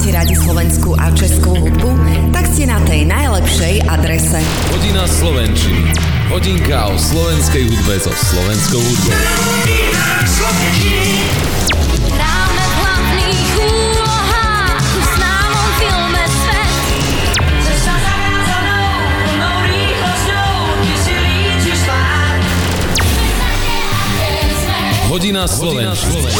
Máte radi slovenskú a českú hudbu? Tak ste na tej najlepšej adrese. Hodina Slovenčiny. Hodinka o slovenskej hudbe so slovenskou hudbou. Hráme v hlavných úlohách známom filme Svet. Hodina Slovenčiny.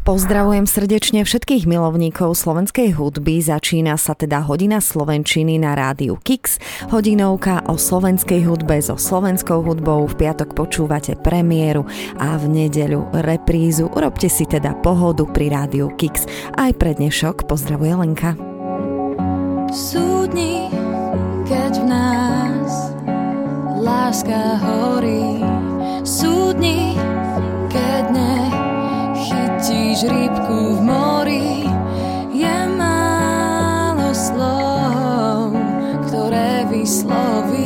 Pozdravujem srdečne všetkých milovníkov slovenskej hudby. Začína sa teda hodina Slovenčiny na rádiu Kix. Hodinovka o slovenskej hudbe so slovenskou hudbou. V piatok počúvate premiéru a v nedeľu reprízu. Urobte si teda pohodu pri rádiu Kix. Aj pre dnešok pozdravuje Lenka. Sú dni, keď v nás láska horí. Nechytíš rybku v mori. Je málo slov, ktoré vyslovíš.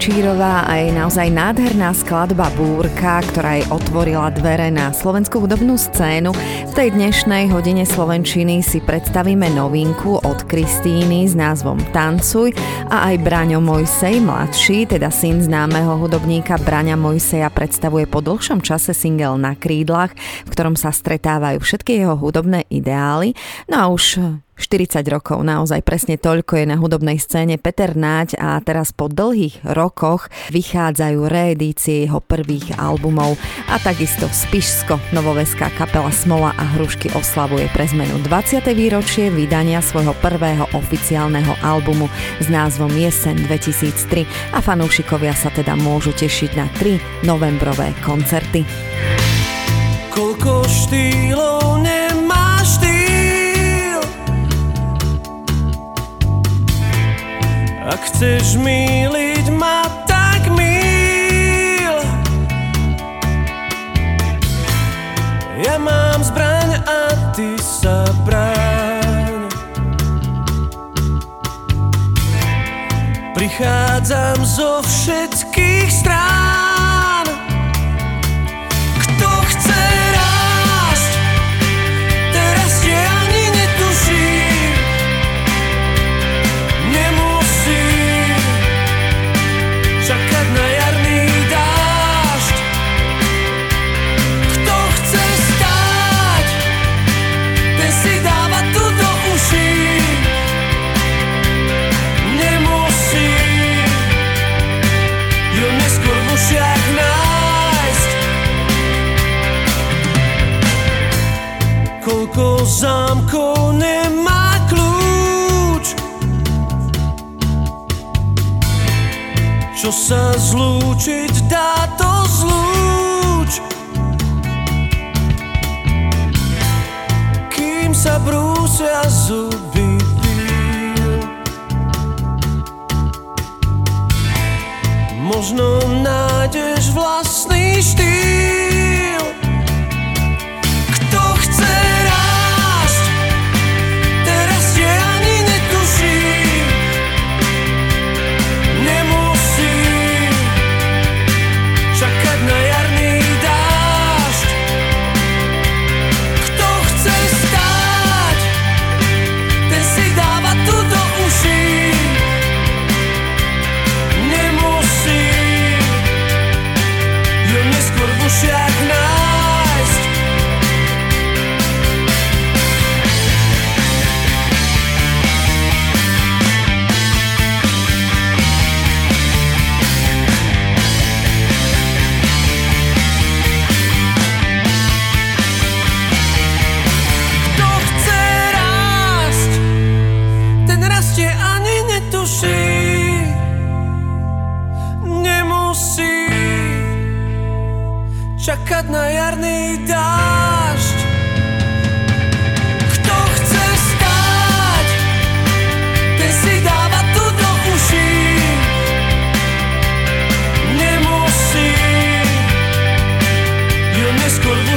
Čírová a jej naozaj nádherná skladba Búrka, ktorá jej otvorila dvere na slovenskú hudobnú scénu. Tej dnešnej hodine Slovenčiny si predstavíme novinku od Kristíny s názvom Tancuj a aj Braňo Mojsej, mladší, teda syn známeho hudobníka Braňa Mojseja predstavuje po dlhšom čase single Na krídlach, v ktorom sa stretávajú všetky jeho hudobné ideály. No a už 40 rokov, naozaj presne toľko je na hudobnej scéne Peter Náď a teraz po dlhých rokoch vychádzajú reedície jeho prvých albumov a takisto Spišsko, novoveská kapela Smola a Hrušky oslavuje pre zmenu 20. výročie vydania svojho prvého oficiálneho albumu s názvom Jesen 2003 a fanúšikovia sa teda môžu tešiť na tri novembrové koncerty. Koľko štýlov nemá štýl Ak chceš míliť ma, tak míl Ja mám zbraň ty sa bráň. Prichádzam zo všetkých strán Zámkov nemá kľúč. Čo sa zlúčiť dá to zlúč. Kým sa brúsia zuby Možno nájdeš vlastný štýl čakať na jarný dážď. Kto chce stáť, ten si dáva tu do uší. Nemusí ju neskôr v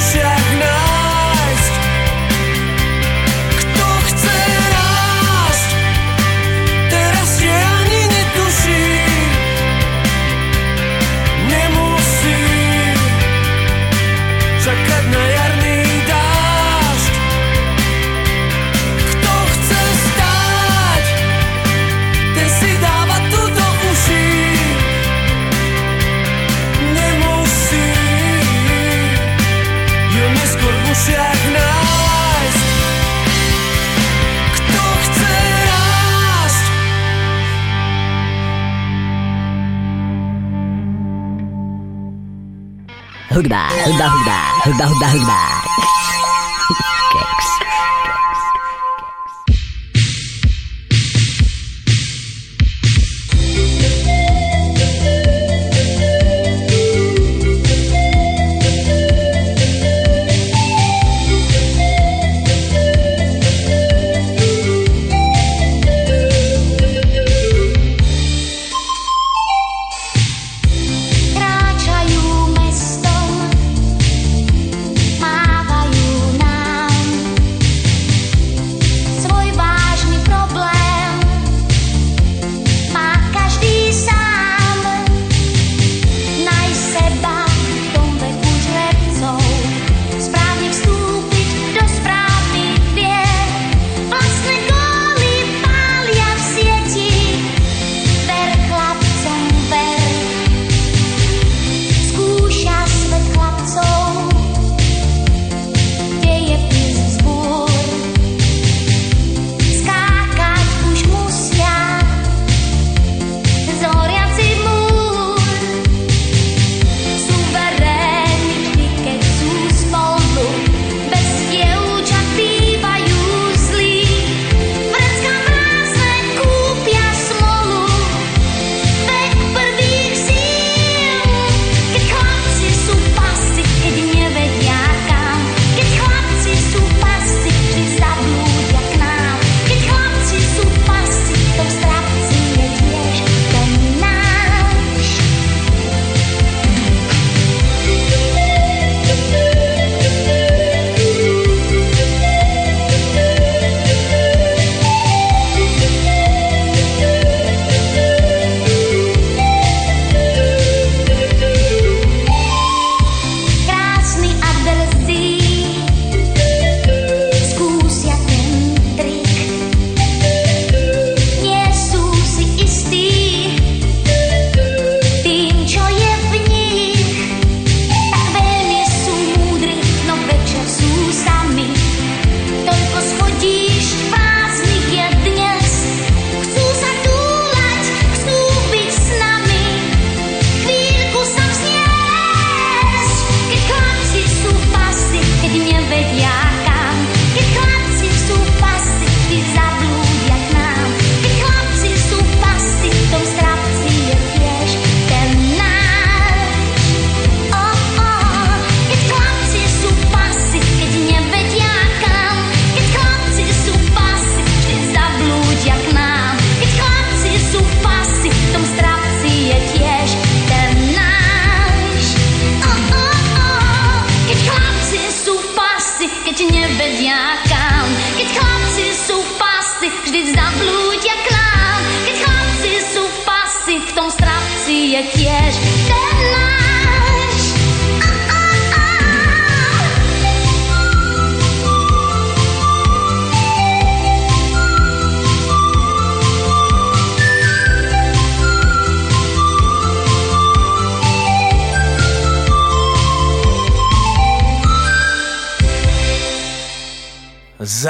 Hudba, hudba, hudba, hudba, hudba, hudba.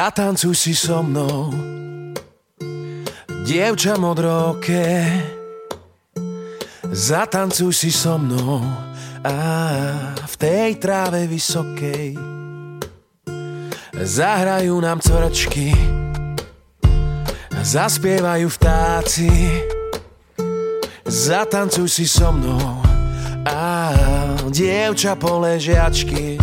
Zatancuj si so mnou Dievča modroké. Zatancuj si so mnou a v tej tráve vysokej Zahrajú nám cvrčky Zaspievajú vtáci. Zatancuj si so mnou a dievča poležiačky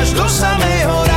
oh, až do samého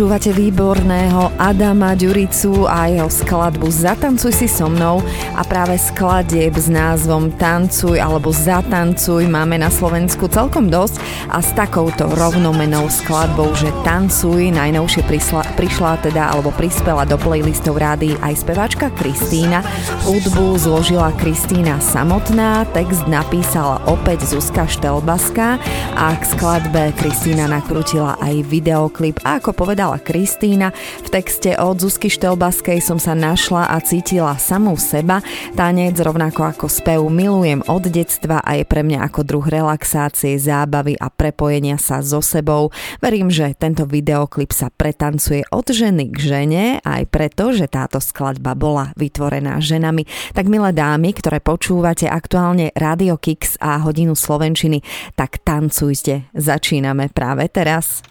Počúvate výborného Adama Ďuricu a jeho skladbu Zatancuj si so mnou. A práve skladieb s názvom Tancuj alebo Zatancuj máme na Slovensku celkom dosť. A s takouto rovnomenou skladbou, že Tancuj najnovšie prišla, prišla teda alebo prispela do playlistov rády aj speváčka Kristína. Hudbu zložila Kristína samotná, text napísala opäť Zuzka Štelbaská a k skladbe Kristína nakrutila aj videoklip a ako povedala Kristína, v texte od Zuzky Štelbaskej som sa našla a cítila samú seba. Tanec rovnako ako spev milujem od detstva a je pre mňa ako druh relaxácie, zábavy a prepojenia sa so sebou. Verím, že tento videoklip sa pretancuje od ženy k žene, aj preto, že táto skladba bola vytvorená ženami. Tak milé dámy, ktoré počúvate aktuálne Radio Kix a hodinu Slovenčiny, tak tancujte. Začíname práve teraz.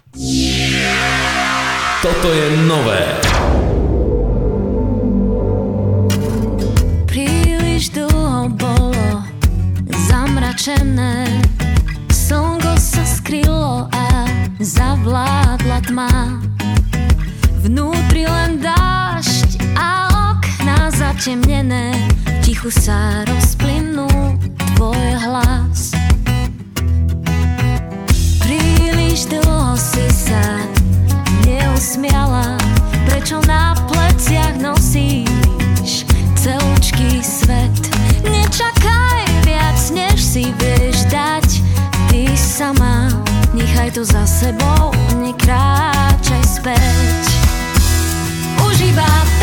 Toto je nové. Príliš dlho bolo zamračené Slnko sa skrylo a zavládla tma Vnútri len dážď a okná zatemnené. Tichu sa rozplynú tvoj hlas. Príliš dlho si sa neusmiala. Prečo na pleciach nosíš celúčký svet? Nečakaj viac, než si vieš dať. Ty sama, nechaj to za sebou, nekráčaj späť Už iba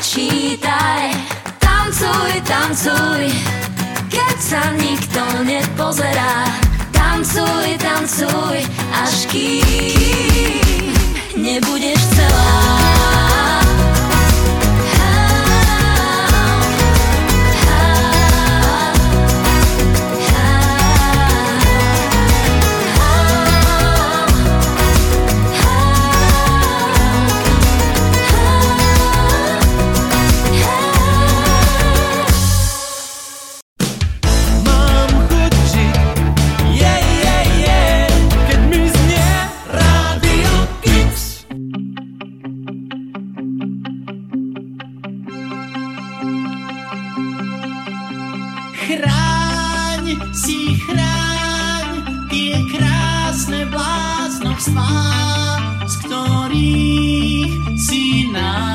si nevyčítaj. Tancuj, tancuj, keď sa nikto nepozerá. Tancuj, tancuj, až kým nebudeš celá. Bláznovstvá, z ktorých si nám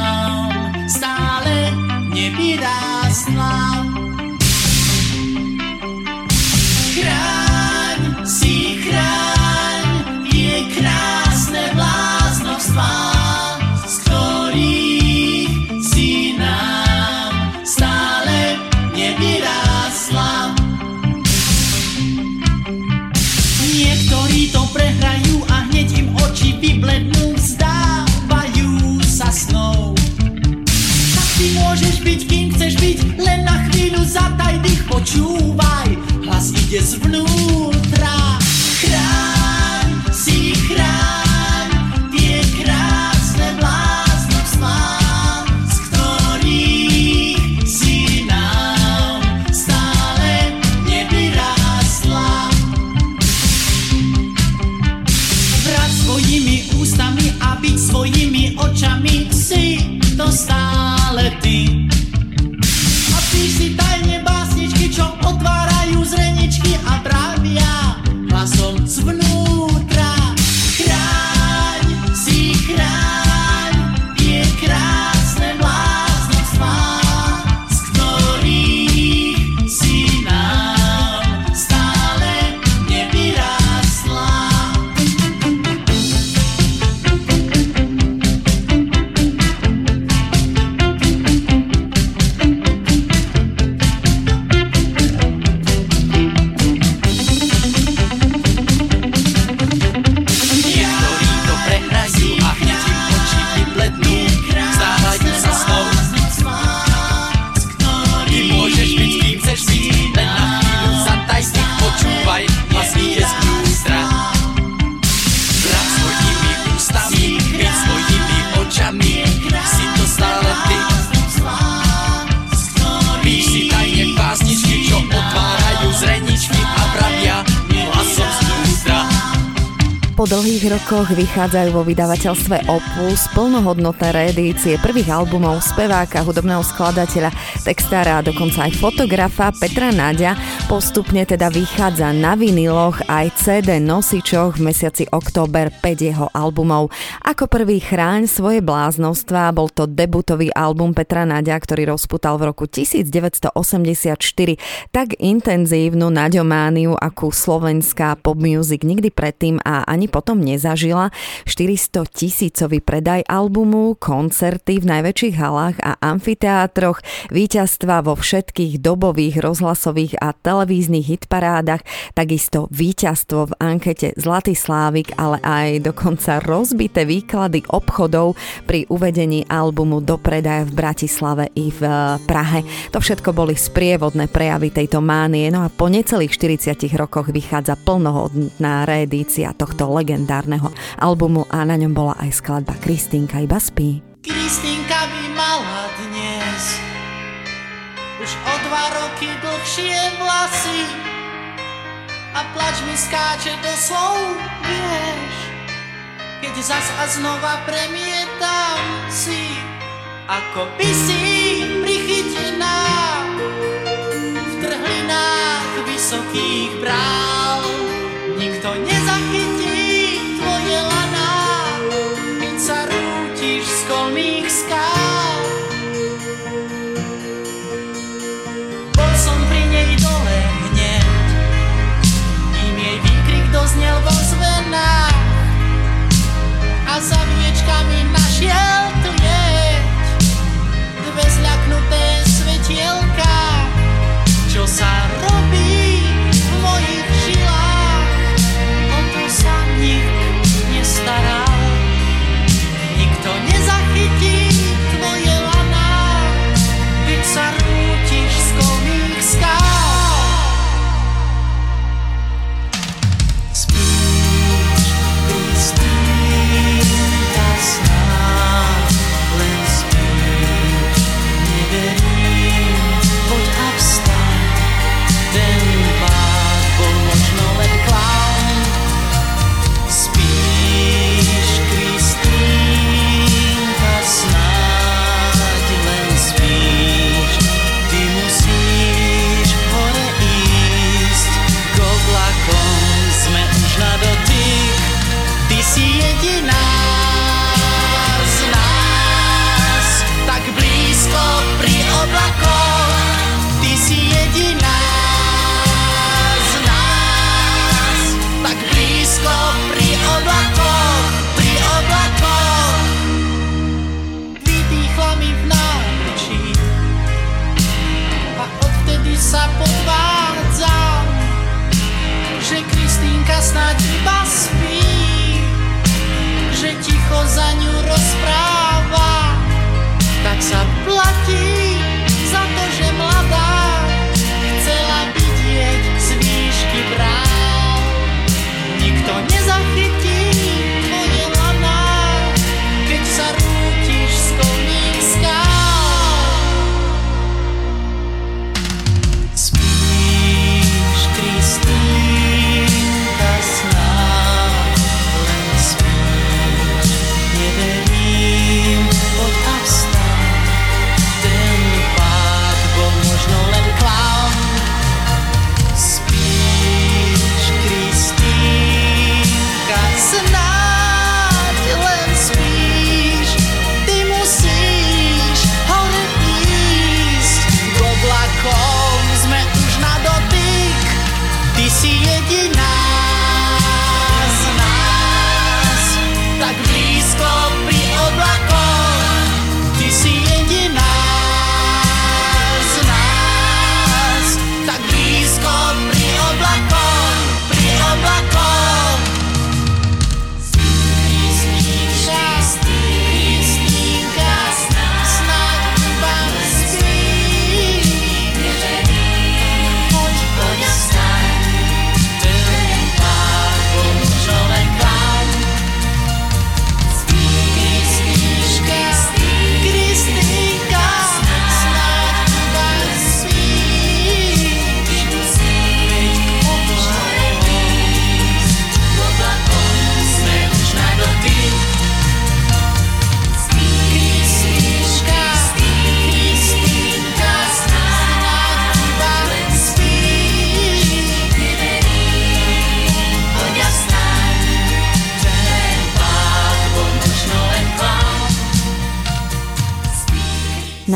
rokoch vychádzajú vo vydavateľstve Opus plnohodnotné reedície prvých albumov speváka, hudobného skladateľa, textára a dokonca aj fotografa Petra Náďa. Postupne teda vychádza na viniloch aj CD nosičoch v mesiaci október 5 jeho albumov. Ako prvý chráň svoje bláznostva bol to debutový album Petra Náďa, ktorý rozputal v roku 1984 tak intenzívnu naďomániu, akú slovenská pop music nikdy predtým a ani potom nezažila. 400 tisícový predaj albumu, koncerty v najväčších halách a amfiteátroch, víťazstva vo všetkých dobových rozhlasových a televíznych hitparádach, takisto víťazstvo v ankete Zlatý Slávik, ale aj dokonca rozbité výklady obchodov pri uvedení albumu do predaja v Bratislave i v eh, Prahe. To všetko boli sprievodné prejavy tejto mánie, no a po necelých 40 rokoch vychádza plnohodnotná reedícia tohto legendárneho albumu a na ňom bola aj skladba Kristínka iba spí. Kristýnka by mala dnes už o dva roky dlhšie vlasy a plač mi skáče do slov, vieš, keď zas a znova premietam si, ako by si prichytená v trhlinách vysokých show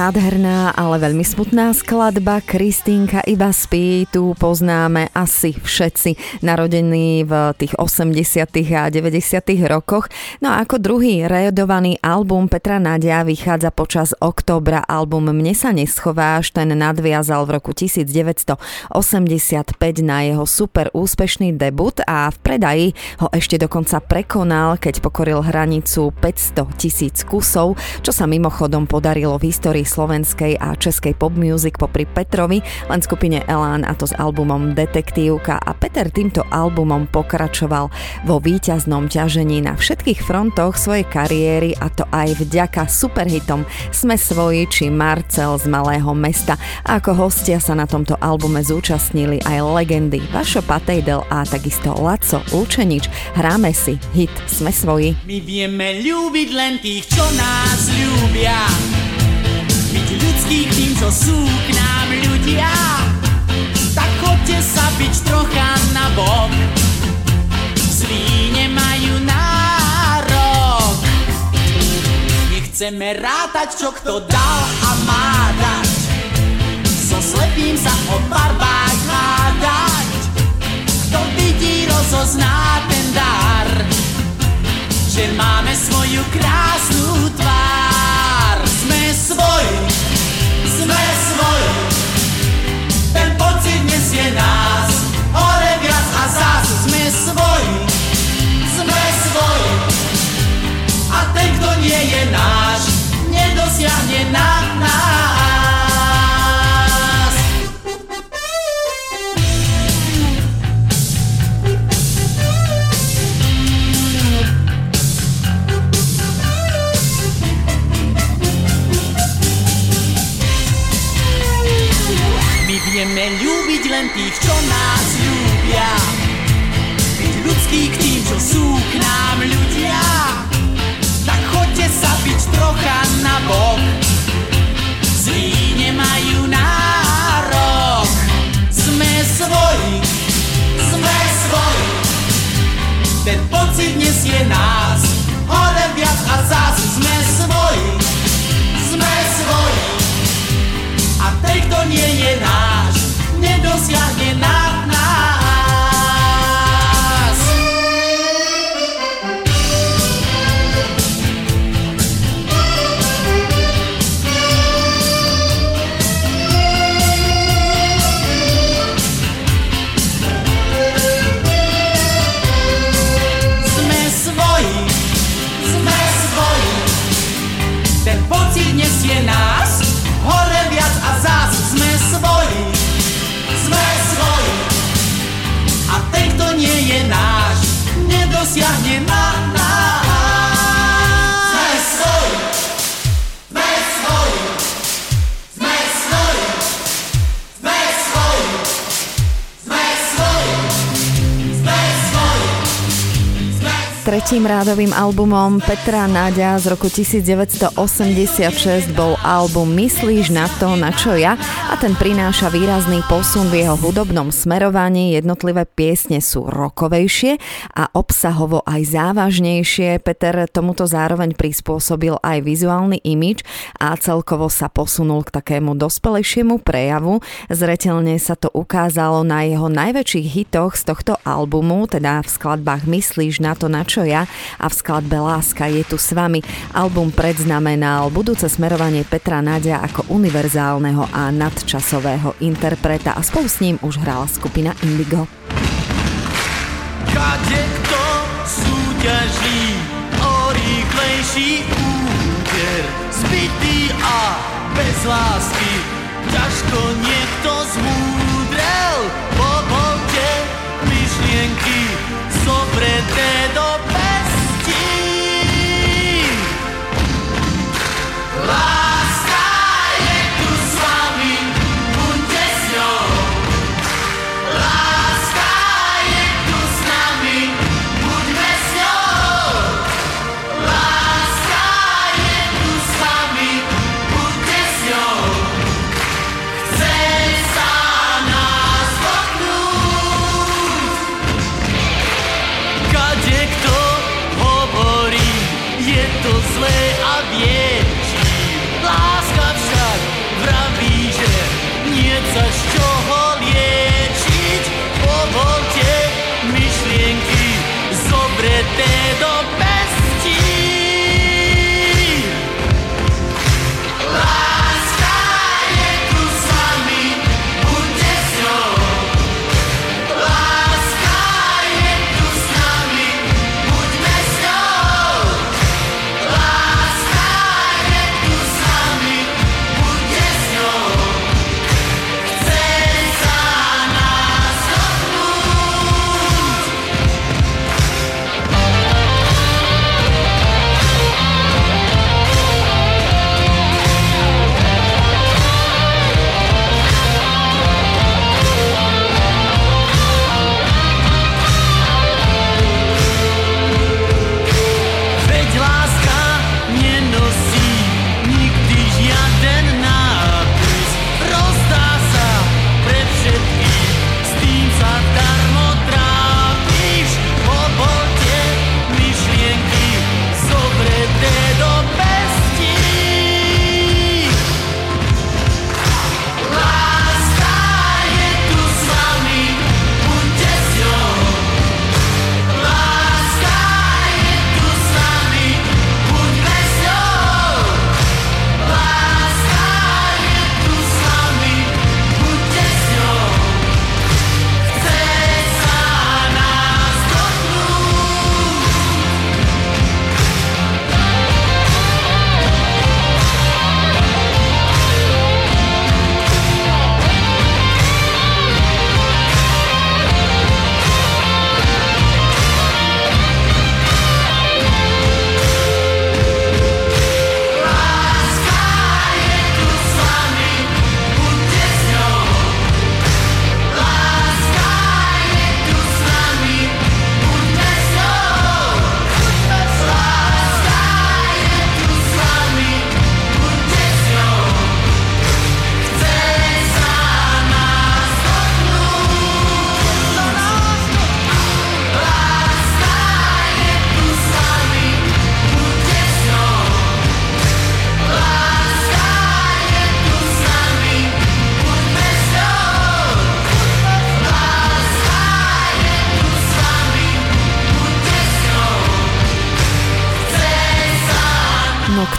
Nádherná, ale veľmi smutná skladba Kristínka iba spí, tu poznáme asi všetci narodení v tých 80. a 90. rokoch. No a ako druhý reodovaný album Petra Nadia vychádza počas októbra album Mne sa neschováš, ten nadviazal v roku 1985 na jeho super úspešný debut a v predaji ho ešte dokonca prekonal, keď pokoril hranicu 500 tisíc kusov, čo sa mimochodom podarilo v histórii slovenskej a českej pop music popri Petrovi, len skupine Elán a to s albumom Detektívka a Peter týmto albumom pokračoval vo víťaznom ťažení na všetkých frontoch svojej kariéry a to aj vďaka superhitom Sme svoji či Marcel z Malého mesta. A ako hostia sa na tomto albume zúčastnili aj legendy Vašo Patejdel a takisto Laco Lučenič. Hráme si hit Sme svoji. My vieme ľúbiť len tých, čo nás ľúbia. Ľudských tým, čo sú k nám ľudia. Tak chodte sa byť trocha na bok. Zlí nemajú nárok. Nechceme rátať, čo kto dal a má dať. So slepým sa o barbách hádať. Kto vidí, rozozná ten dar že máme svoju krásnu tvár. Svoji, sme svoji, ten pocit nesie nás, hore viac a zás sme svoji, sme svoji. A ten, kto nie je náš, nedosiahne na nás. Vieme ľúbiť len tých, čo nás ľúbia. Byť ľudský k tým, čo sú k nám ľudia. Tak chodte sa byť trocha na bok. Zlí nemajú nárok. Sme svoji, sme svoji. Ten pocit nesie nás. Hore viac a zás sme svoji, sme svoji. A ten, kto nie je náš, nedosiahne nad nás. Tretím rádovým albumom Petra Náďa z roku 1986 bol album Myslíš na to, na čo ja a ten prináša výrazný posun v jeho hudobnom smerovaní. Jednotlivé piesne sú rokovejšie a obsahovo aj závažnejšie. Peter tomuto zároveň prispôsobil aj vizuálny imič a celkovo sa posunul k takému dospelejšiemu prejavu. Zretelne sa to ukázalo na jeho najväčších hitoch z tohto albumu, teda v skladbách Myslíš na to, na čo ja a v skladbe Láska je tu s vami. Album predznamenal budúce smerovanie Petra Nadia ako univerzálneho a nadčasového interpreta a spolu s ním už hrala skupina Indigo. Kade kto súťaží o rýchlejší úder Zbytý a bez lásky ťažko niekto zmúdrel siempre te.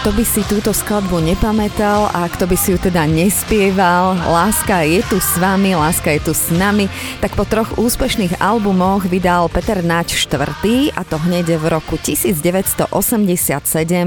Kto by si túto skladbu nepamätal a kto by si ju teda nespieval, Láska je tu s vami, Láska je tu s nami, tak po troch úspešných albumoch vydal Peter Naď štvrtý a to hneď v roku 1987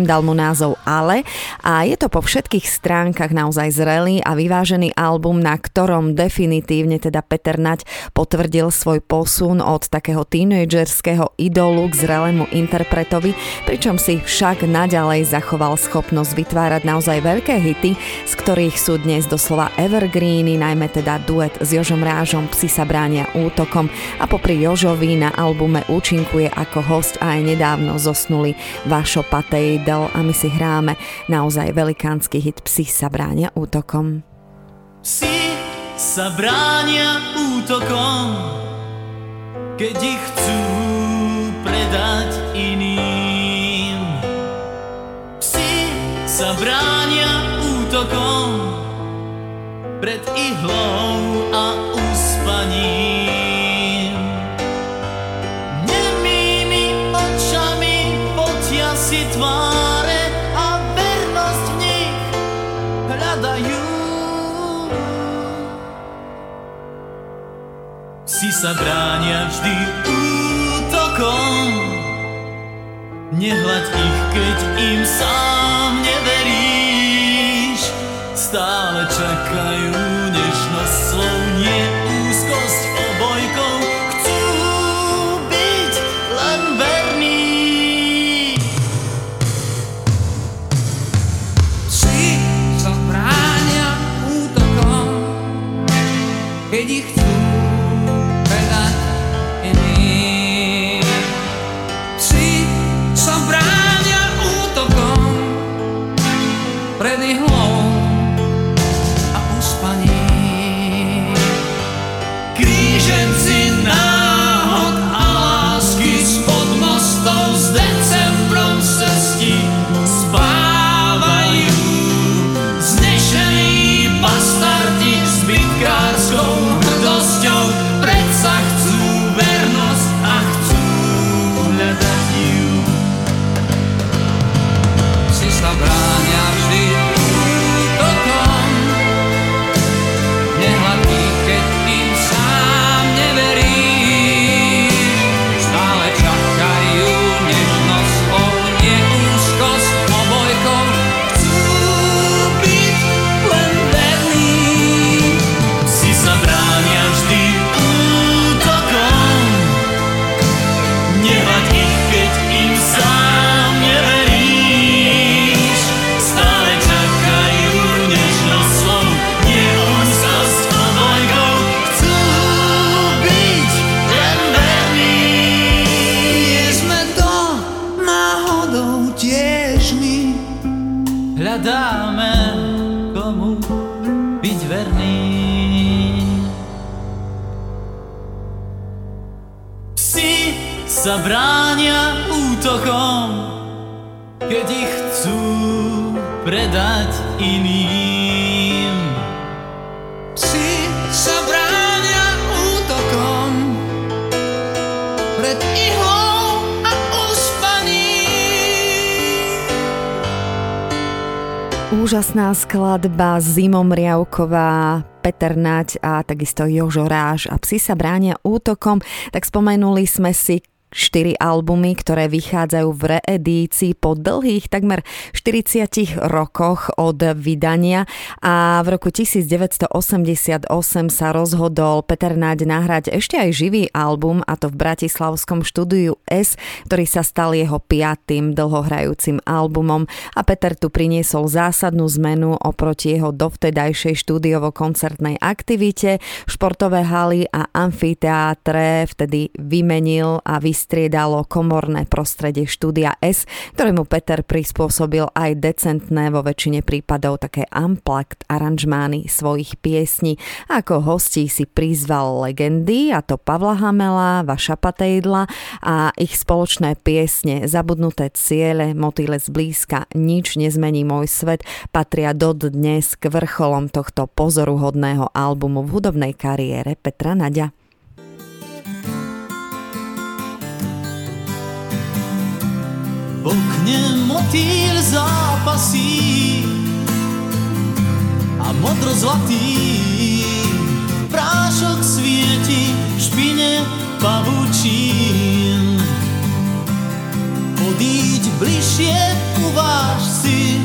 dal mu názov Ale. A je to po všetkých stránkach naozaj zrelý a vyvážený album, na ktorom definitívne teda Peter Naď potvrdil svoj posun od takého tínedžerského idolu k zrelému interpretovi, pričom si však naďalej zachoval schopnosť vytvárať naozaj veľké hity, z ktorých sú dnes doslova evergreeny, najmä teda duet s Jožom Rážom Psi sa bránia útokom a popri Jožovi na albume účinkuje ako host aj nedávno zosnuli Vašo Patejdel a my si hráme naozaj velikánsky hit Psi sa bránia útokom. Psi sa bránia útokom, keď ich chcú predať sa bránia útokom pred ihlou a úspaním. Nemými očami potia si tváre a vernosť v nich hľadajú. Si sa bránia vždy útokom Nehľaď ich, keď im sám neveríš. Stále čakajú útokom, keď ich chcú predať iným. Psi sa bránia útokom pred ihlou a uspaním. Úžasná skladba Zimom Riavková, Peter Nať a takisto Jožo Ráž a psi sa bránia útokom, tak spomenuli sme si štyri albumy, ktoré vychádzajú v reedícii po dlhých takmer 40 rokoch od vydania a v roku 1988 sa rozhodol Peter Naď nahrať ešte aj živý album a to v Bratislavskom štúdiu S, ktorý sa stal jeho piatým dlhohrajúcim albumom a Peter tu priniesol zásadnú zmenu oproti jeho dovtedajšej štúdiovo-koncertnej aktivite. Športové haly a amfiteátre vtedy vymenil a vystriedalo komorné prostredie štúdia S, ktorému Peter prispôsobil aj decentné vo väčšine prípadov také unplugged aranžmány svojich piesní. Ako hostí si prizval legendy, a to Pavla Hamela, Vaša Patejdla a ich spoločné piesne Zabudnuté ciele, Motýle zblízka, Nič nezmení môj svet patria dodnes k vrcholom tohto pozoruhodného albumu v hudobnej kariére Petra Naďa. v okne motýl zápasí a modrozlatý prášok svieti v špine pavučín. Podíď bližšie, uváž si,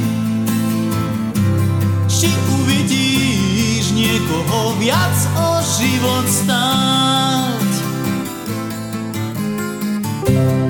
či uvidíš niekoho viac o život stáť. thank you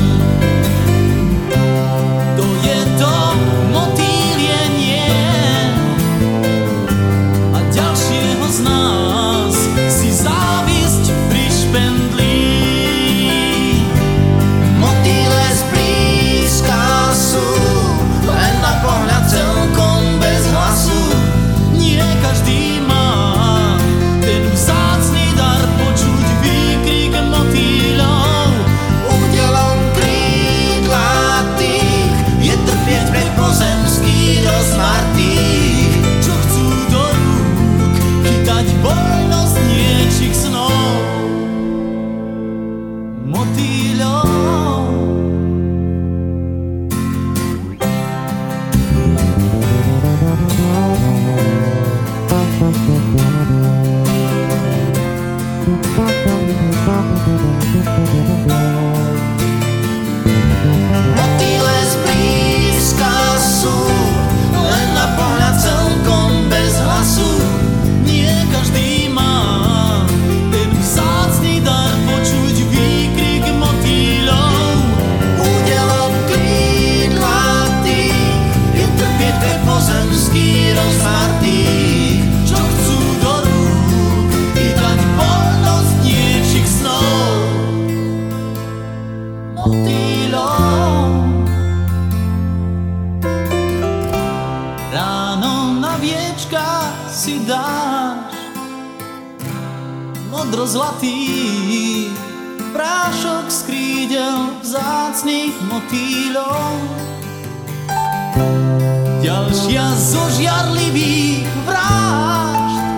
si dáš modrozlatý prášok z krídel vzácných motýľov. Ďalšia zo žiarlivých vražd,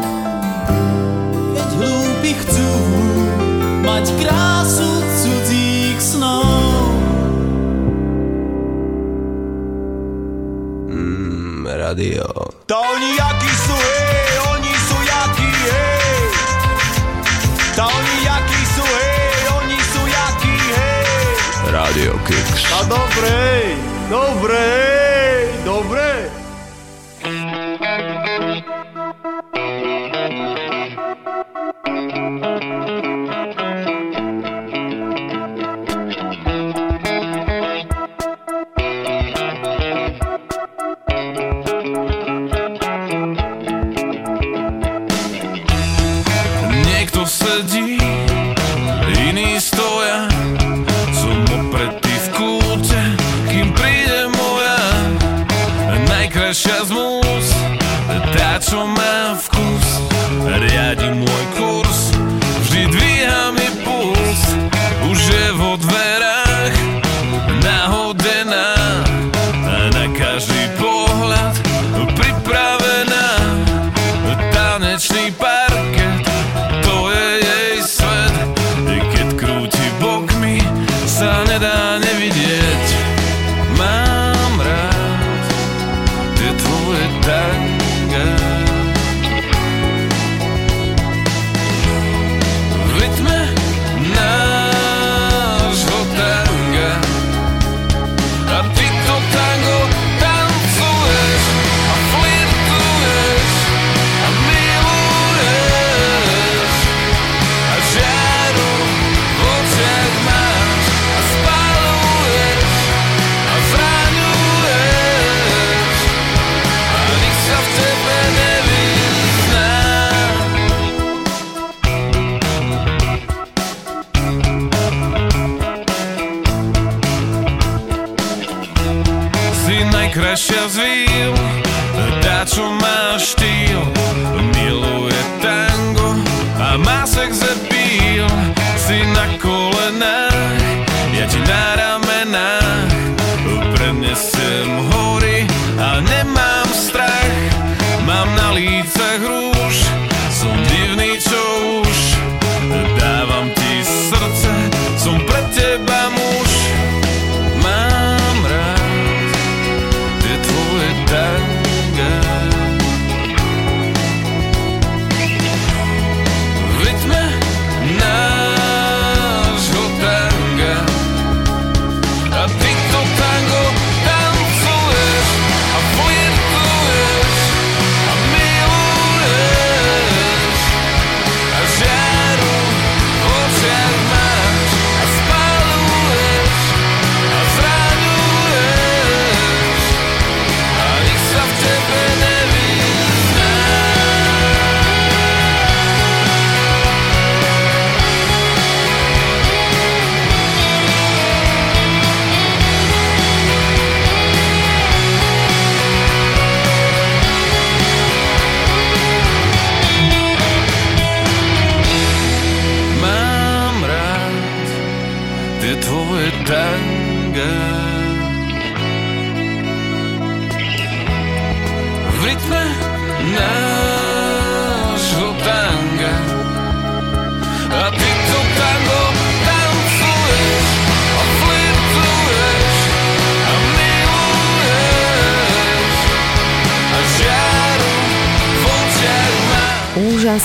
keď hlúpi chcú mať krásu cudzích snov. Mm, radio. To nejaký Radio Kicks. A dobrei, dobrei, dobrei. dobrei.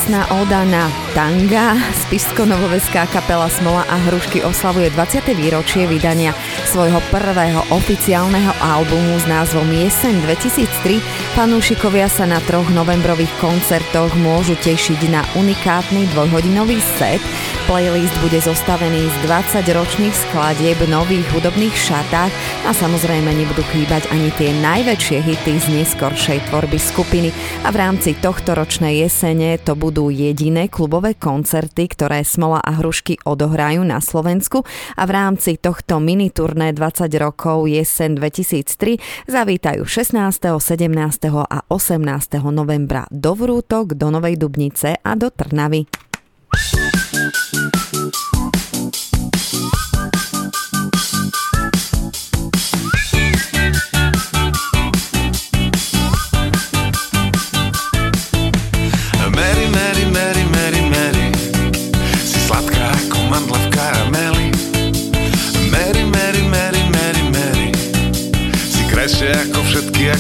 Krásna óda na tanga. Spisko novoveská kapela Smola a Hrušky oslavuje 20. výročie vydania svojho prvého oficiálneho albumu s názvom Jesen 2003 Fanúšikovia sa na troch novembrových koncertoch môžu tešiť na unikátny dvojhodinový set. Playlist bude zostavený z 20 ročných skladieb nových hudobných šatách a samozrejme nebudú chýbať ani tie najväčšie hity z neskoršej tvorby skupiny. A v rámci tohto ročnej jesene to budú jediné klubové koncerty, ktoré Smola a Hrušky odohrajú na Slovensku a v rámci tohto miniturné 20 rokov jesen 2003 zavítajú 16. 17 a 18. novembra do Vrútok, do Novej Dubnice a do Trnavy.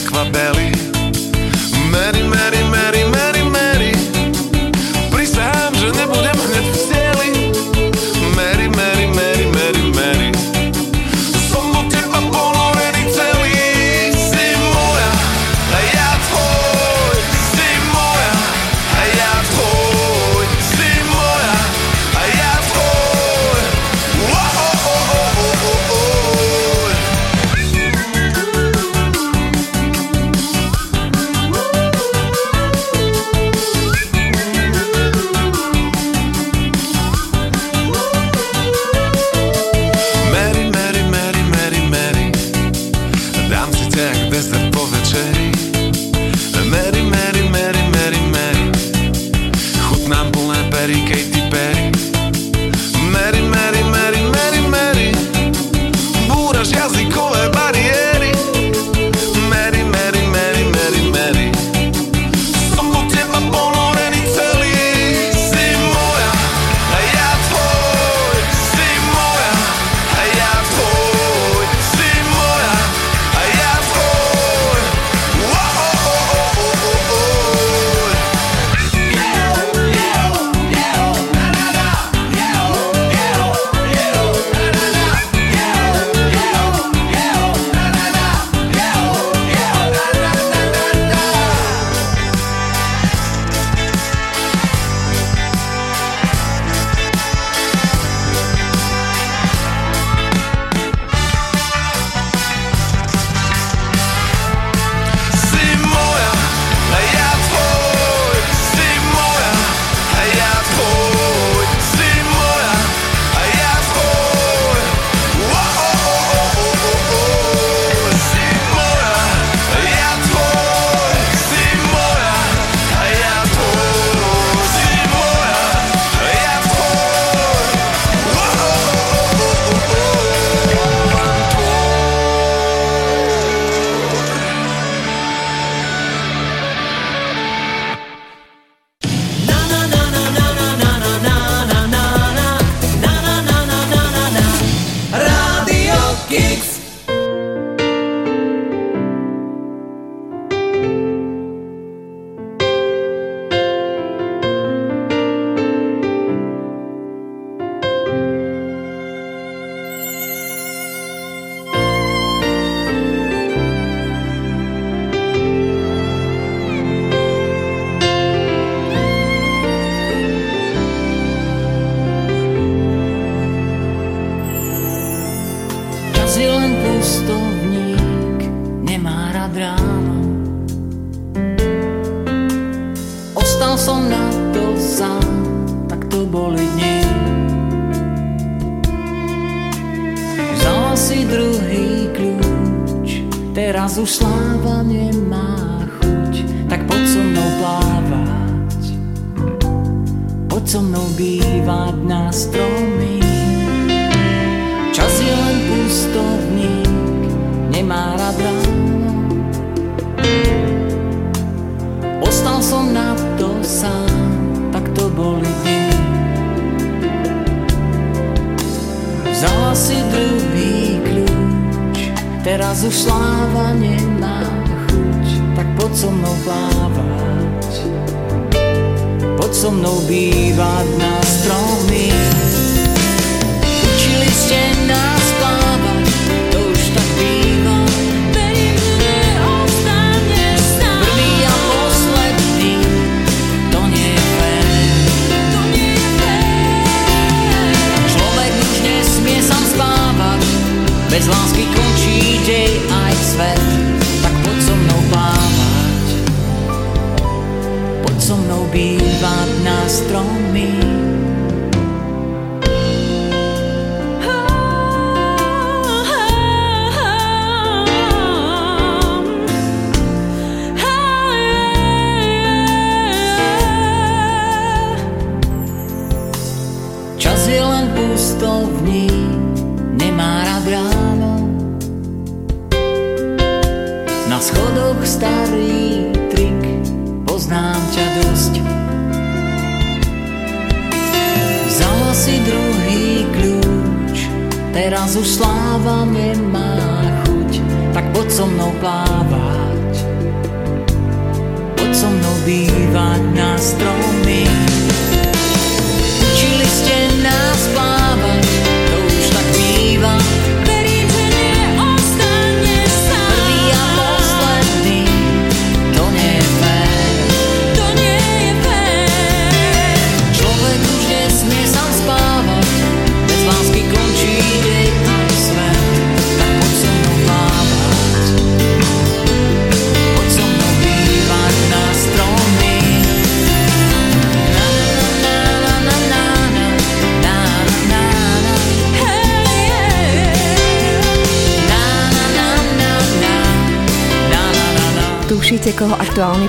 Aquabel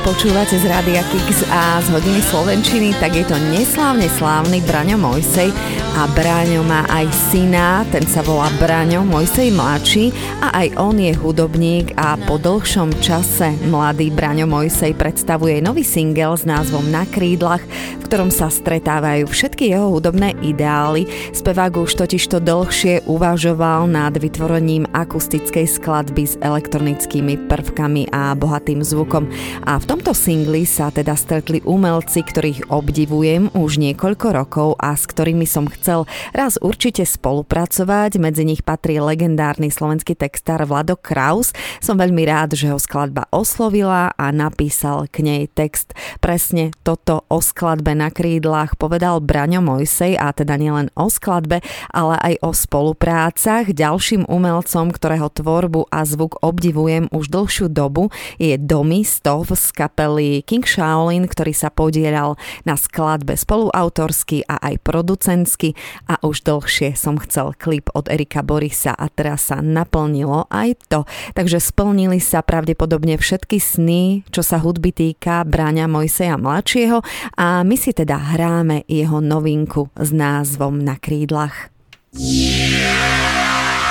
počúvate z Rádia Kix a z hodiny Slovenčiny, tak je to neslávne slávny Braňo Mojsej a Braňo má aj syna, ten sa volá Braňo Mojsej mladší a aj on je hudobník a po dlhšom čase mladý Braňo Mojsej predstavuje nový single s názvom Na krídlach, v ktorom sa stretávajú všetky jeho hudobné ideály. Spevák už totižto dlhšie uvažoval nad vytvorením akustickej skladby s elektronickými prvkami a bohatým zvukom. A v tomto singli sa teda stretli umelci, ktorých obdivujem už niekoľko rokov a s ktorými som chcel raz určite spolupracovať. Medzi nich patrí legendárny slovenský textár Vlado Kraus. Som veľmi rád, že ho skladba oslovila a napísal k nej text. Presne toto o skladbe na krídlach povedal Braňo Mojsej a teda nielen o skladbe, ale aj o spoluprácach. Ďalším umelcom, ktorého tvorbu a zvuk obdivujem už dlhšiu dobu, je Domi Stov z kapely King Shaolin, ktorý sa podielal na skladbe spoluautorsky a aj producentsky a už dlhšie som chcel klip od Erika Borisa a teraz sa naplnilo aj to. Takže splnili sa pravdepodobne všetky sny, čo sa hudby týka Bráňa Mojseja mladšieho a my si teda hráme jeho novinku s názvom Na krídlach.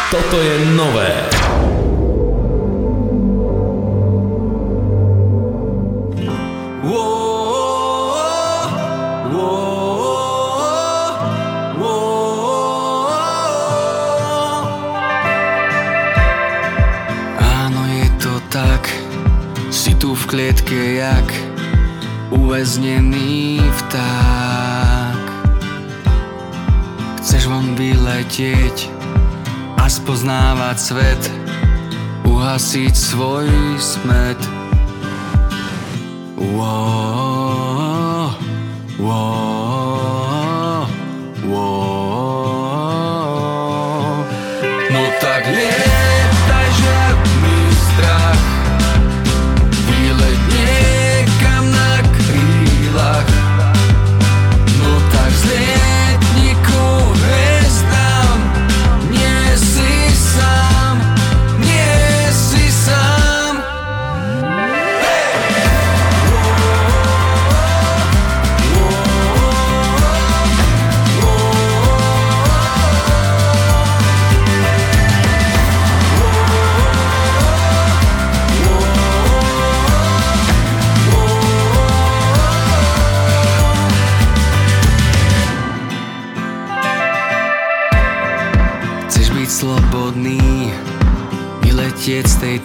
Toto je nové. Klietke jak uväznený vták. Chceš von vyletieť a spoznávať svet, uhasiť svoj smet. Wow, wow,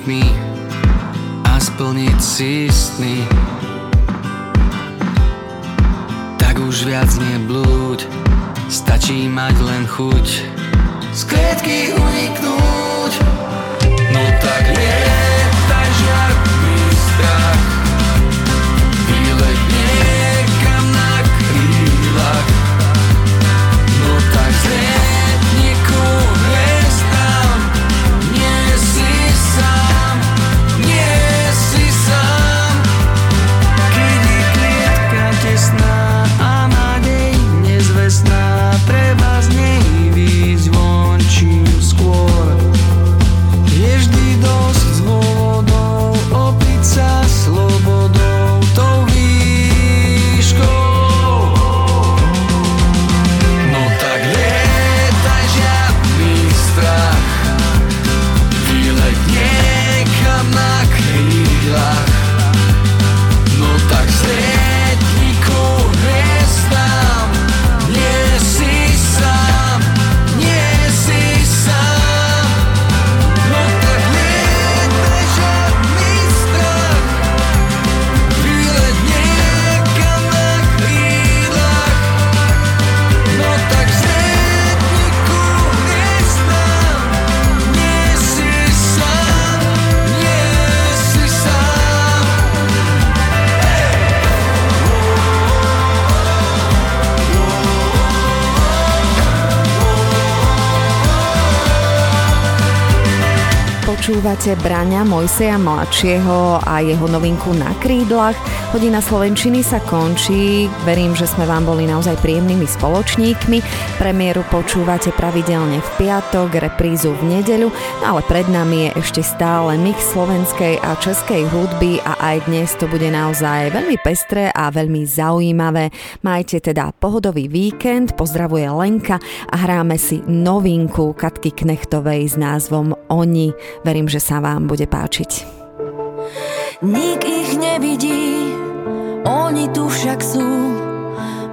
tmy a splniť si sny. Tak už viac neblúď Stačí mať len chuť. Z klietky uniknúť. No tak lietaj žiadny strach Počúvate Braňa Mojseja mladšieho a jeho novinku Na krídlach. Hodina Slovenčiny sa končí. Verím, že sme vám boli naozaj príjemnými spoločníkmi. Premiéru počúvate pravidelne v piatok, reprízu v nedeľu, ale pred nami je ešte stále mix slovenskej a českej hudby a aj dnes to bude naozaj veľmi pestré a veľmi zaujímavé. Majte teda pohodový víkend, pozdravuje Lenka a hráme si novinku Katky Knechtovej s názvom Oni. Verím, že sa vám bude páčiť. Nik ich nevidí, oni tu však sú.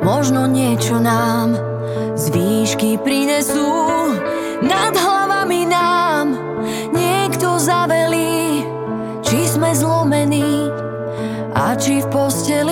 Možno niečo nám z výšky prinesú. Nad hlavami nám niekto zavelí, či sme zlomení a či v posteli.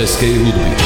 Francesca e Ludwig.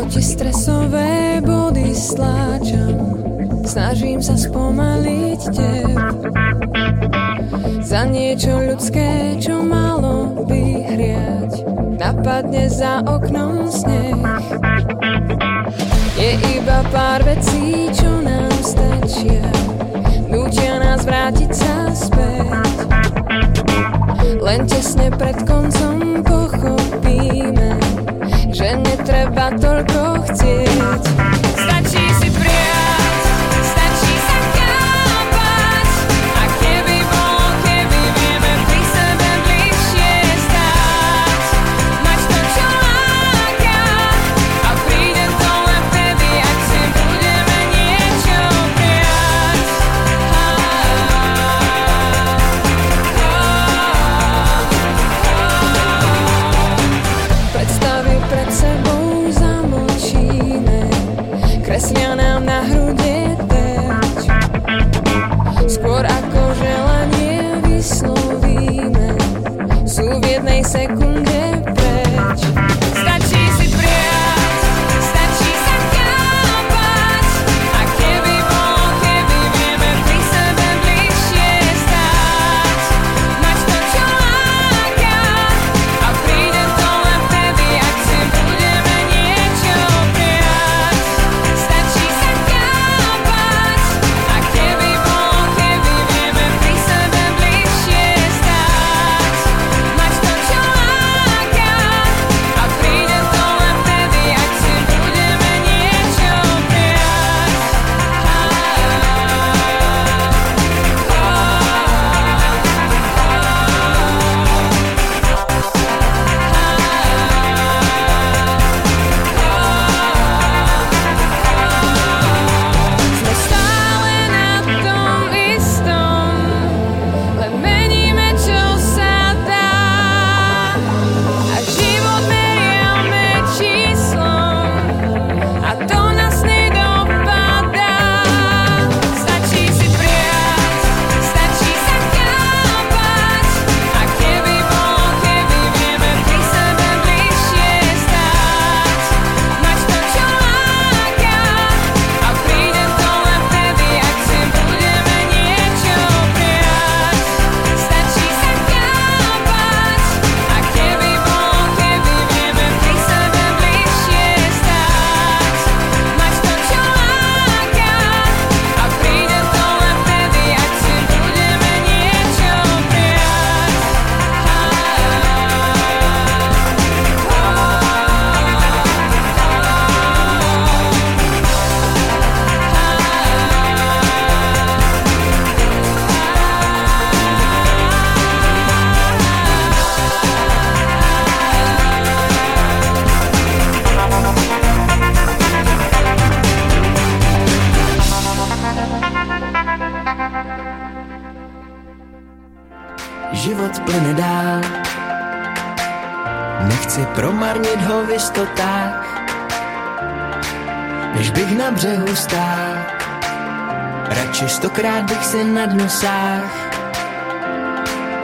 Protistresové body stláčam, snažím sa spomaliť teb. Za niečo ľudské, čo malo vyhriať, napadne za oknom sneh. Je iba pár vecí, čo nám stačia, nutia nás vrátiť sa späť. Len tesne pred koncom pochopíme, že netreba toľko chcieť.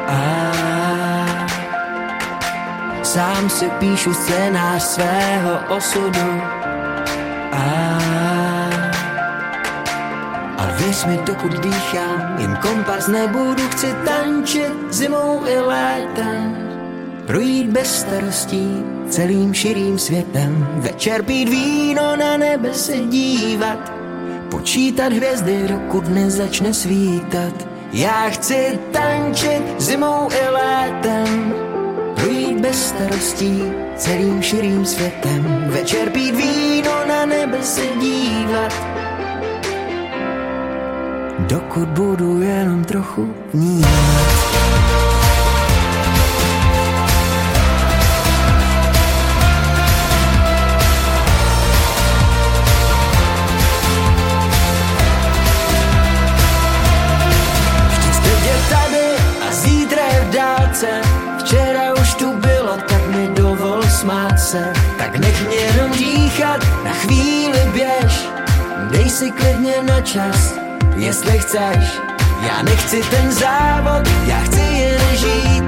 A sám si píšu scénář svého osudu. A, a věř mi, dokud dýchám, jen kompas nebudu, chci tančit zimou i létem. Projít bez starostí celým širým světem, večer pít víno na nebe se dívat, počítat hvězdy, dokud nezačne svítat. Já chci tančit zimou i létem, projít bez starostí celým širým světem, večer pít víno na nebe se dívat. Dokud budu jenom trochu vnímat. Si klidně na čas, jestli chceš. Já nechci ten závod, já chci jen žít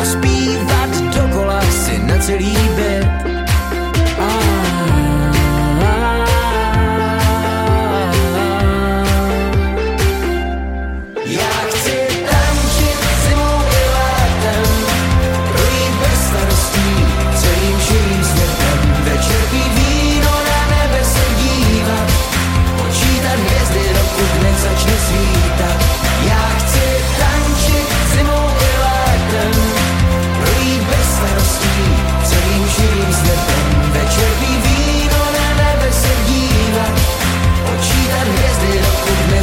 a zpívat dokola si na celý byt.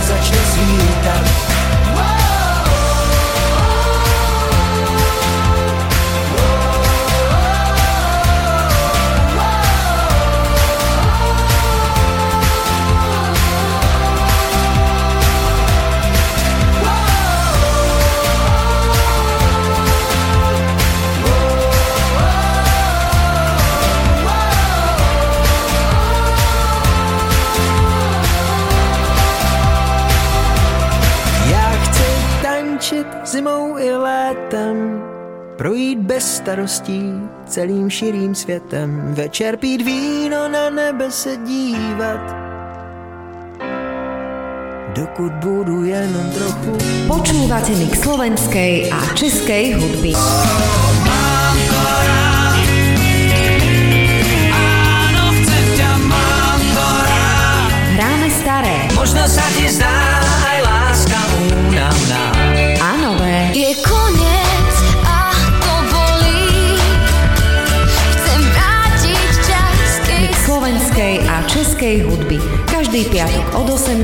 Dokud nezačne zimou i létem, projít bez starostí celým širým světem, večer pít víno na nebe se dívat. Dokud budu jenom trochu Počúvate mix slovenskej a českej hudby. A českej hudby. Každý piatok od 18.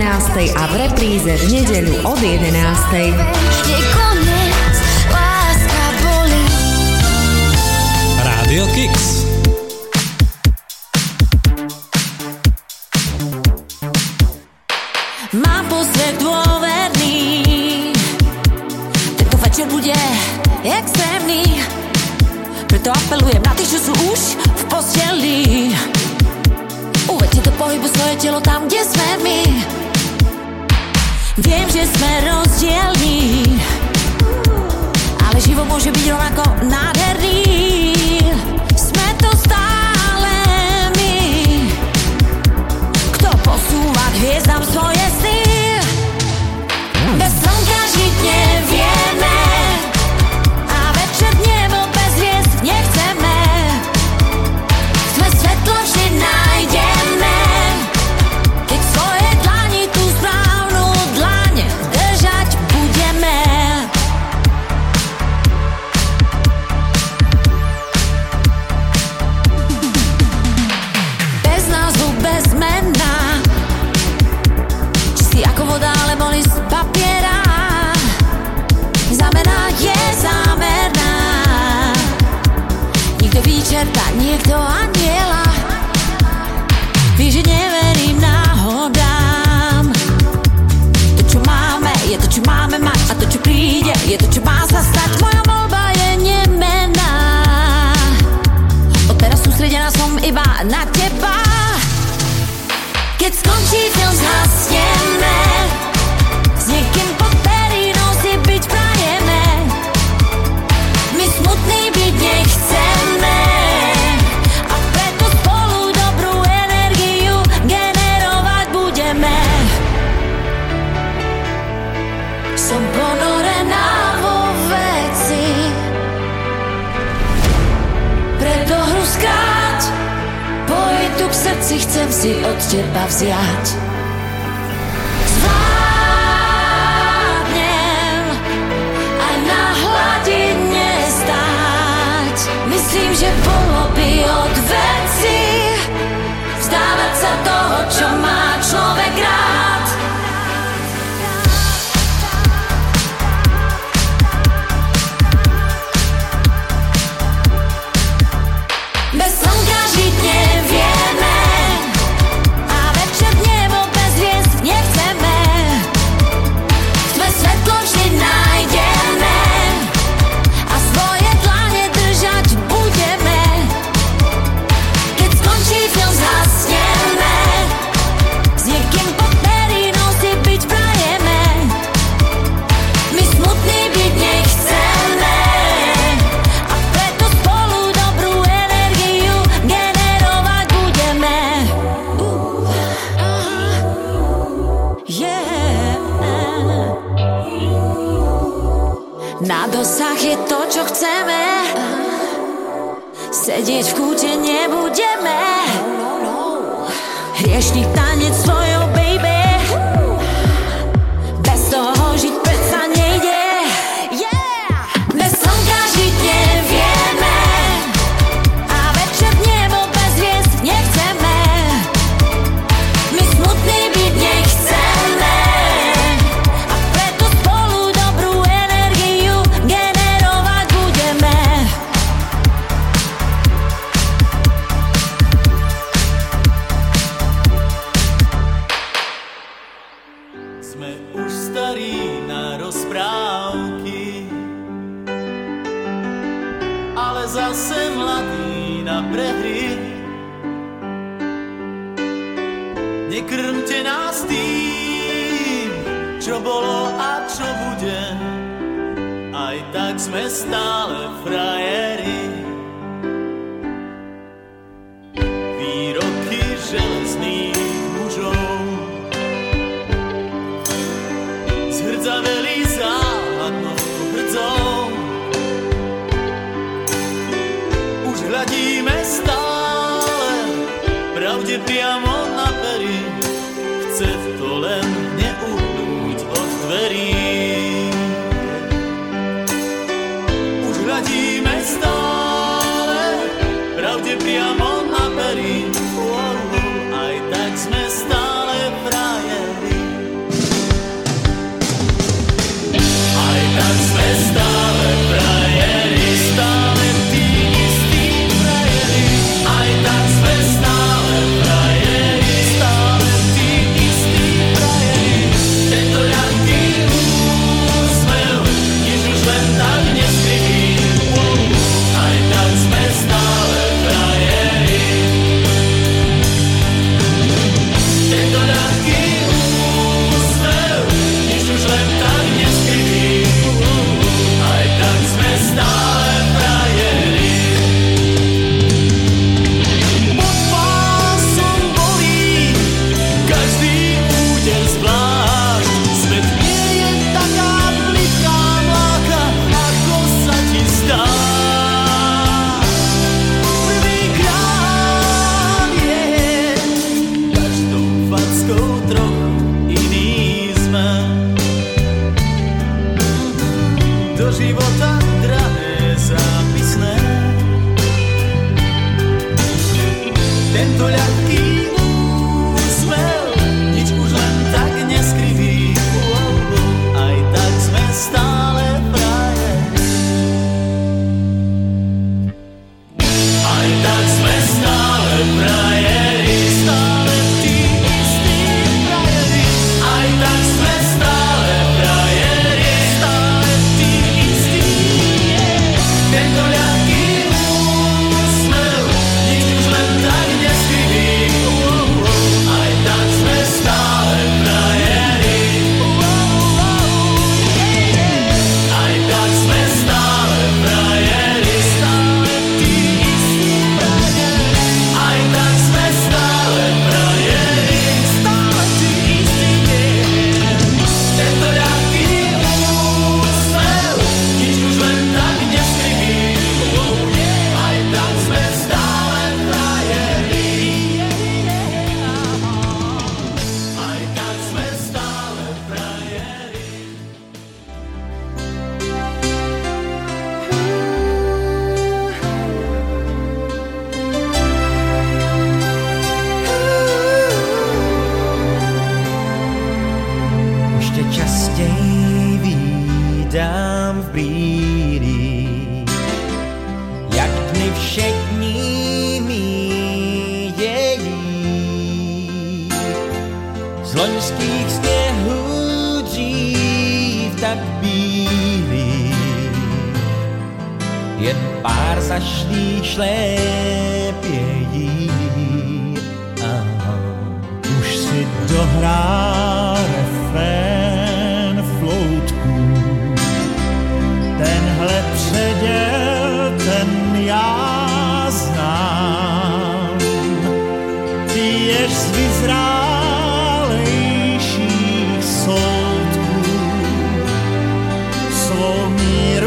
a v repríze v nedeľu od 11. že sme rozdielní. Ale život môže byť rovnako nádherný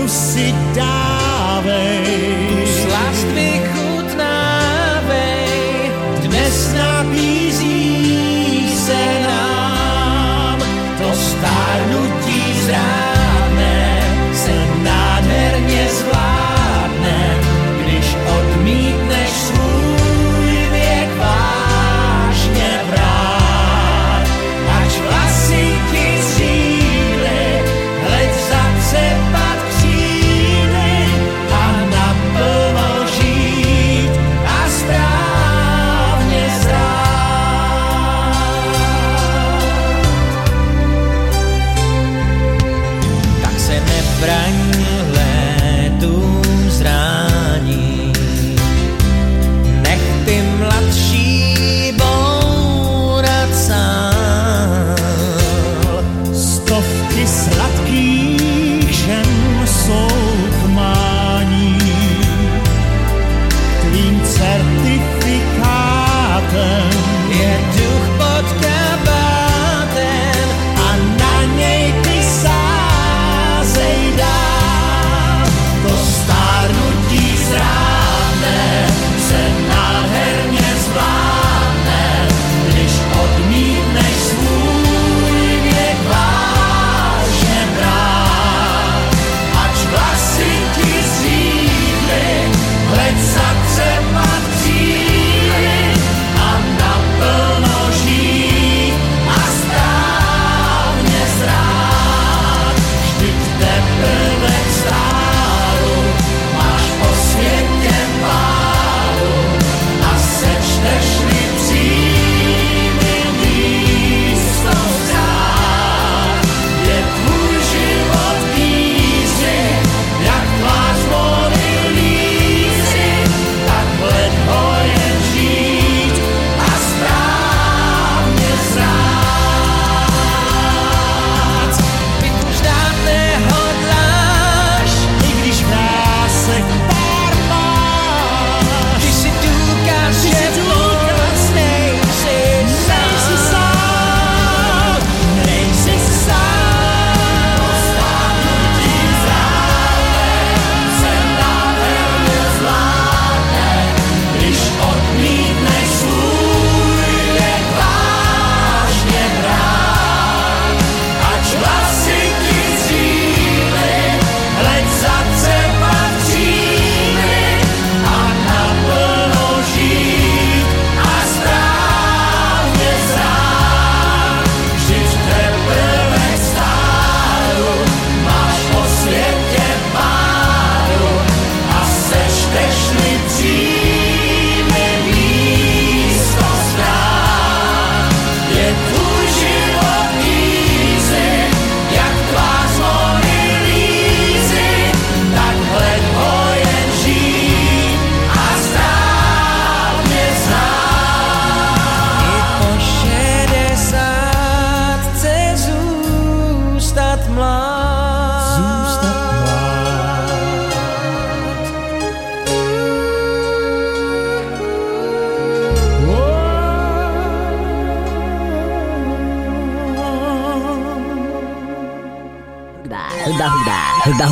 si dávej. Slast vychutnávej, dnes nabízí se nám to stárnutí.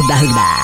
Magdalena.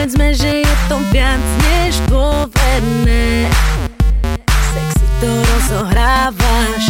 povedzme, že je to viac než dôverné. Sexy to rozohrávaš.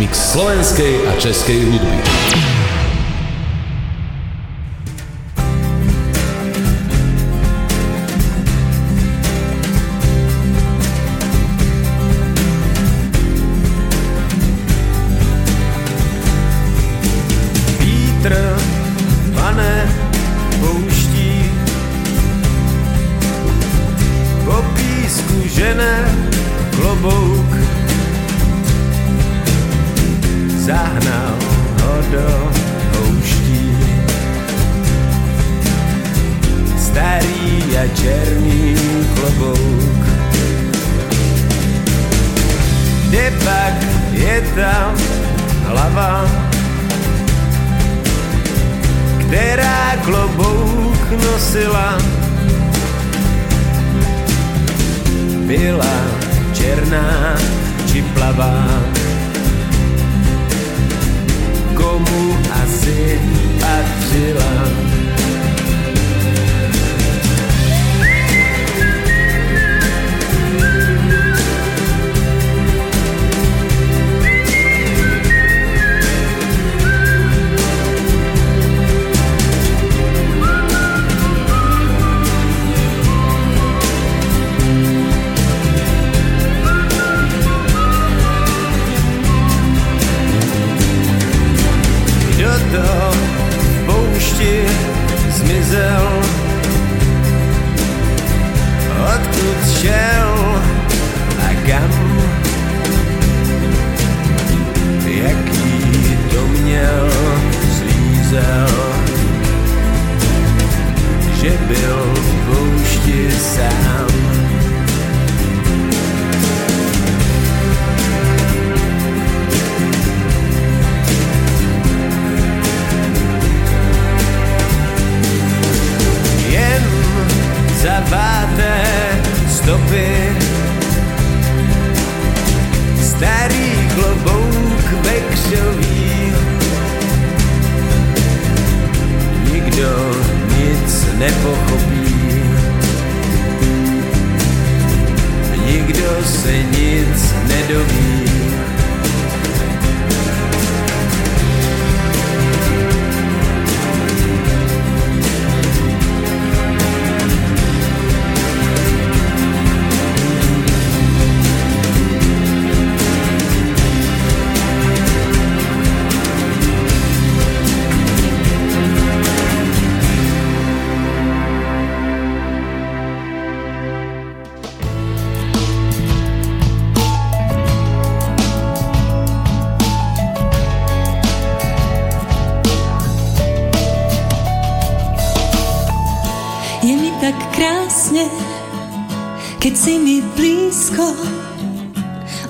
mix slovenskej a českej hudby.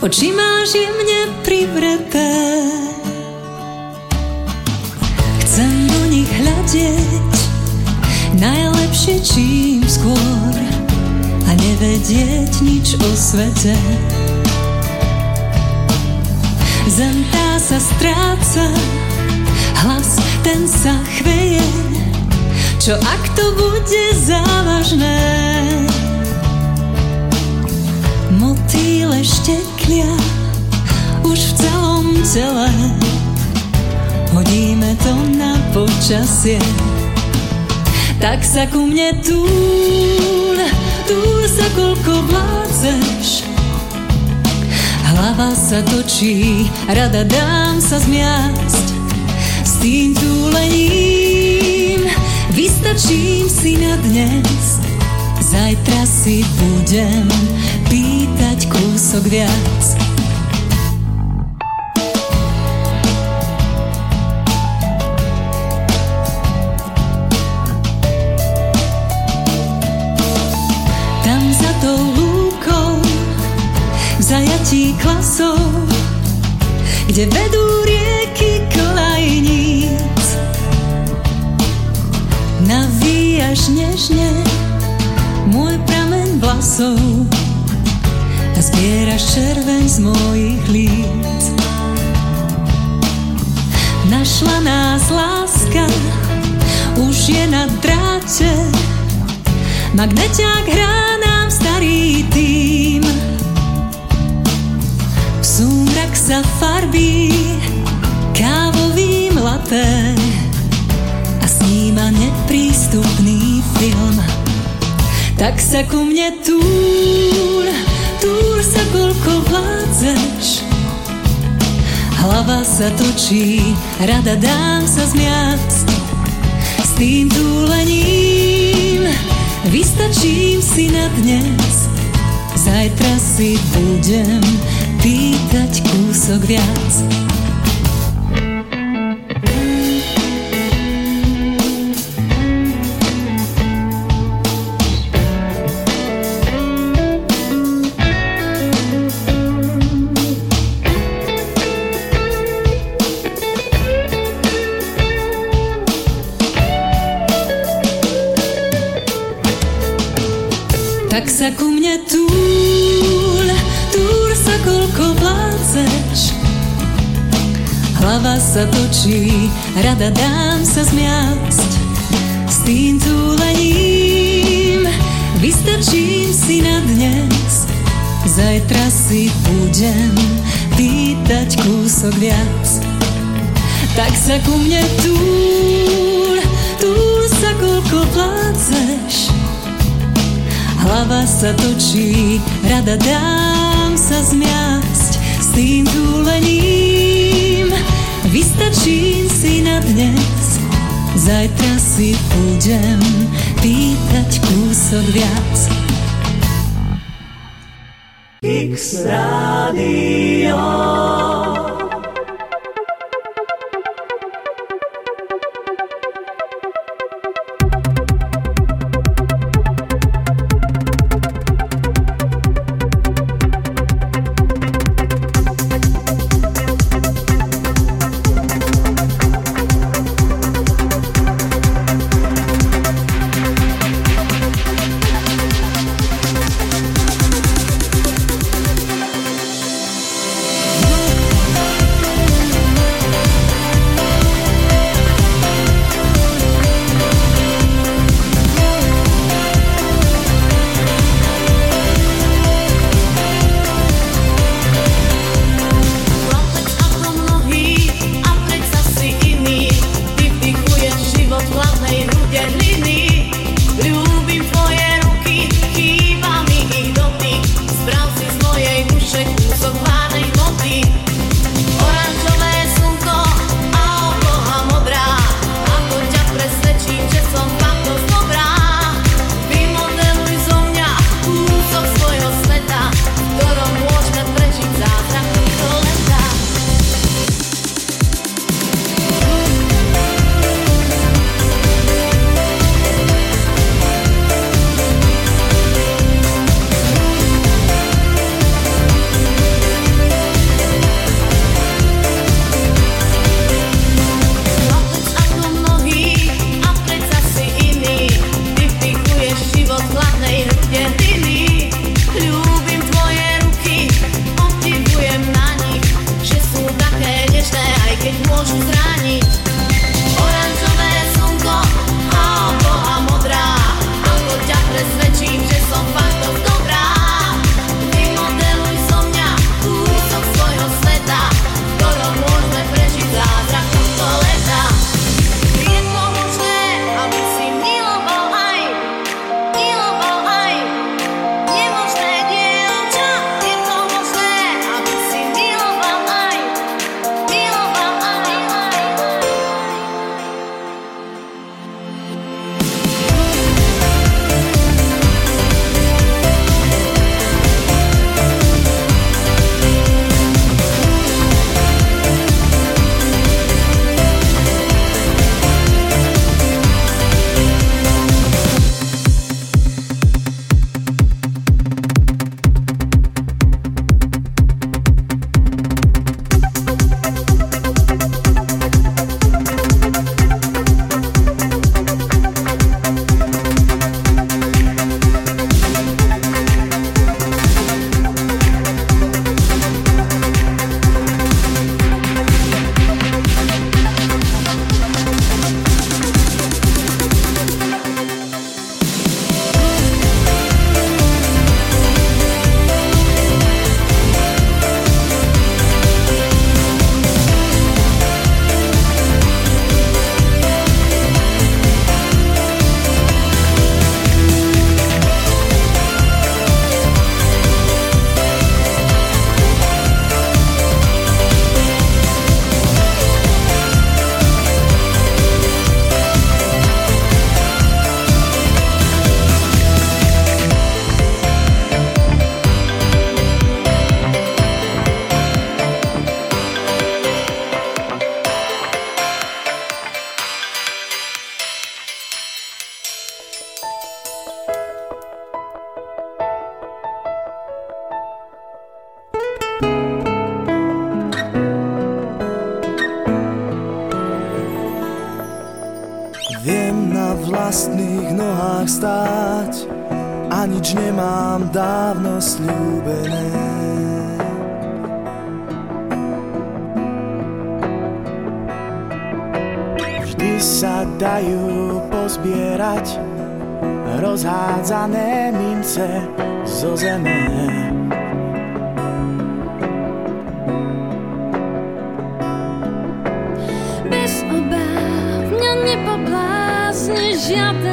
Oči máš tele. Hodíme to na počasie. Tak sa ku mne túl, túl sa koľko vládzeš. Hlava sa točí, rada dám sa zmiasť s tým túlením. Vystačím si na dnes, zajtra si budem pýtať kúsok viac. V zajatí klasov, kde vedú rieky kolajníc. Navíjaš nežne môj pramen vlasov a zbieraš červeň z mojich líc. Našla nás láska, už je na dráte, magneťák hrá nám starý tým. V súmrak sa farbí kávovým laté a sníma neprístupný film. Tak sa ku mne túl, túl sa koľko vládzeš. Hlava sa točí, rada dám sa zmiasť s tým túlením. Vystačím si na dnes, zajtra si budem pýtať kúsok viac. Sa točí, rada dám sa zmiasť s tým túlením. Vystačím si na dnes, zajtra si budem pýtať kúsok viac. Tak sa ku mne túl, túl sa koľko vládzeš. Hlava sa točí, rada dám sa zmiasť s tým túlením. Vystačím si na dnes, zajtra si budem pýtať kúsok viac. X Radio.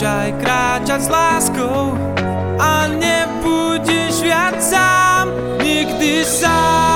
Skúšaj kráčať s láskou a nebudeš viac sám, nikdy sám.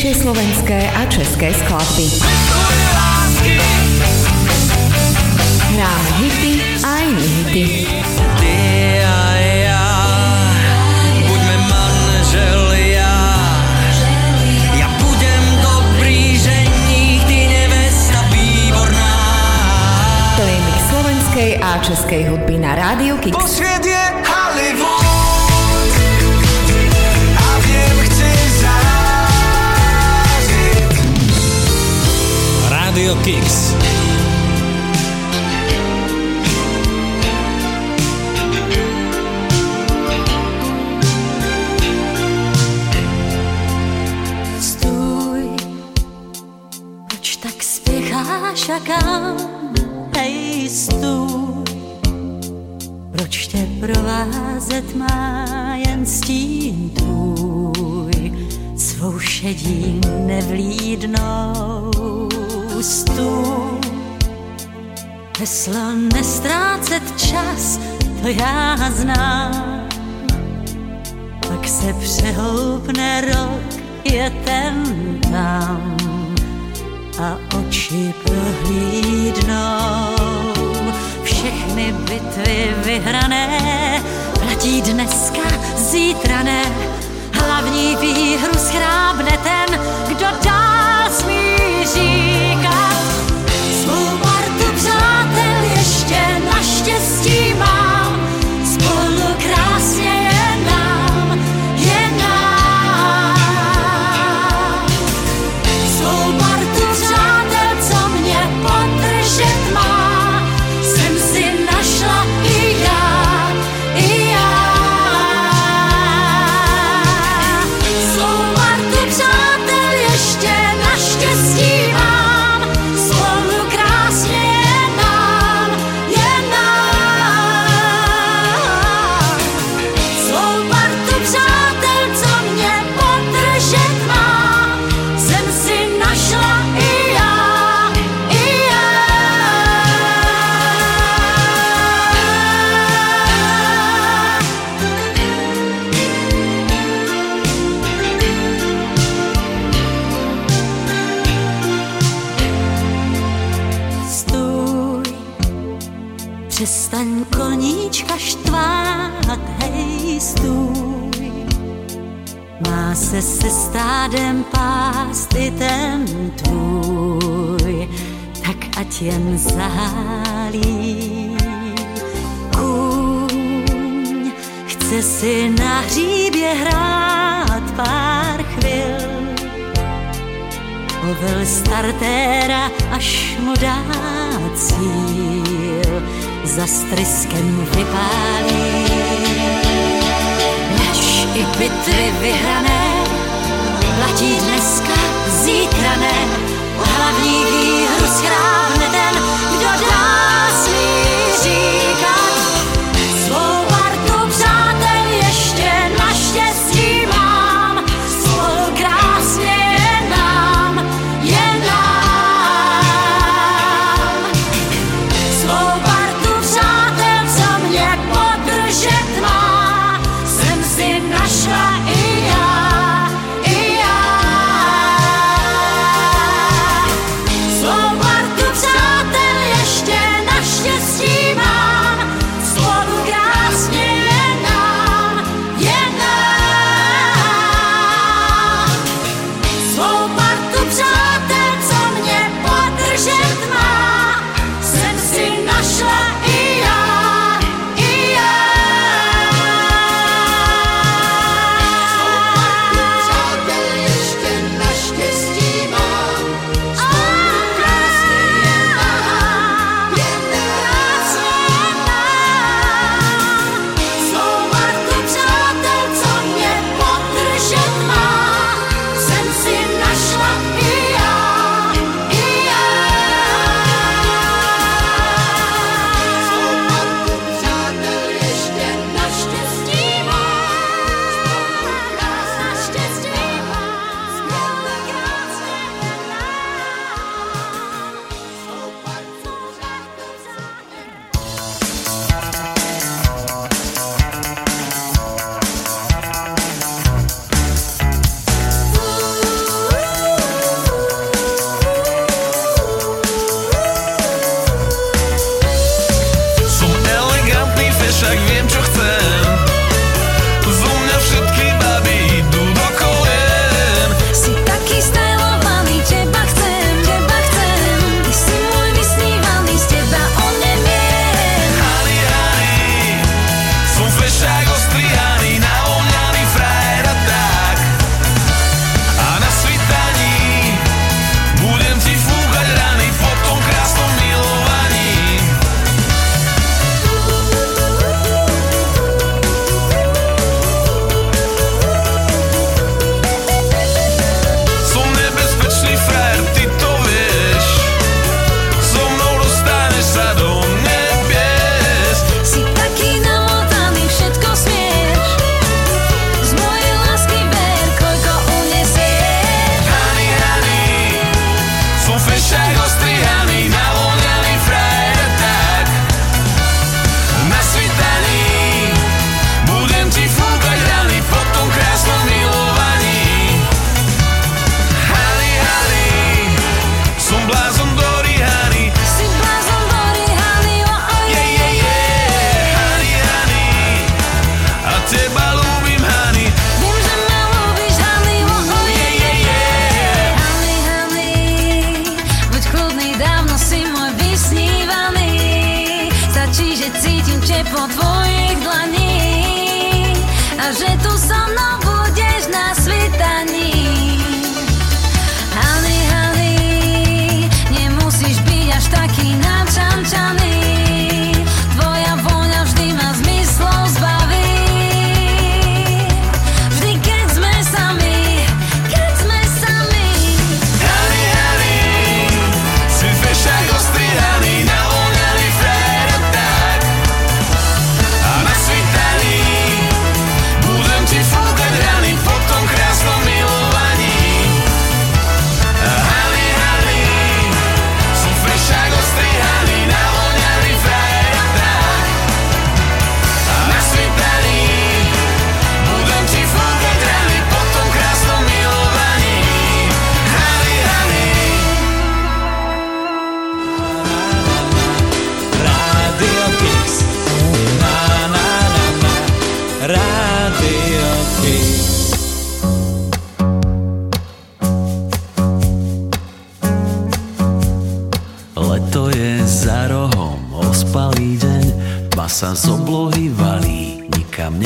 najlepšie slovenské a české skladby. Hráme hity aj iné a buďme manželia. Ja budem dobrý ženík, ty nevesta výborná. To je mix slovenskej a českej hudby na rádiu Kix. Posviet je Hollywood. Radio Kicks. Stój, proč tak spěcháš a kam? Hej, stůj, proč tě provázet má jen stín tvůj? svou šedí nevlídnou stůl. Heslo nestrácet čas, to já znám. Pak se přehoupne rok, je ten tam a oči prohlídnou. Všechny bitvy vyhrané platí dneska, zítra ne. Hlavní výhru schrábne ten, kdo dál smí se stádem pást ten tvůj, tak ať jen zahálí. Kůň chce si na hříbě hrát pár chvil, Ovel startéra, až mu dá cíl, za stryskem vypálí. Než i bitvy vyhrané, zítra ne, hlavní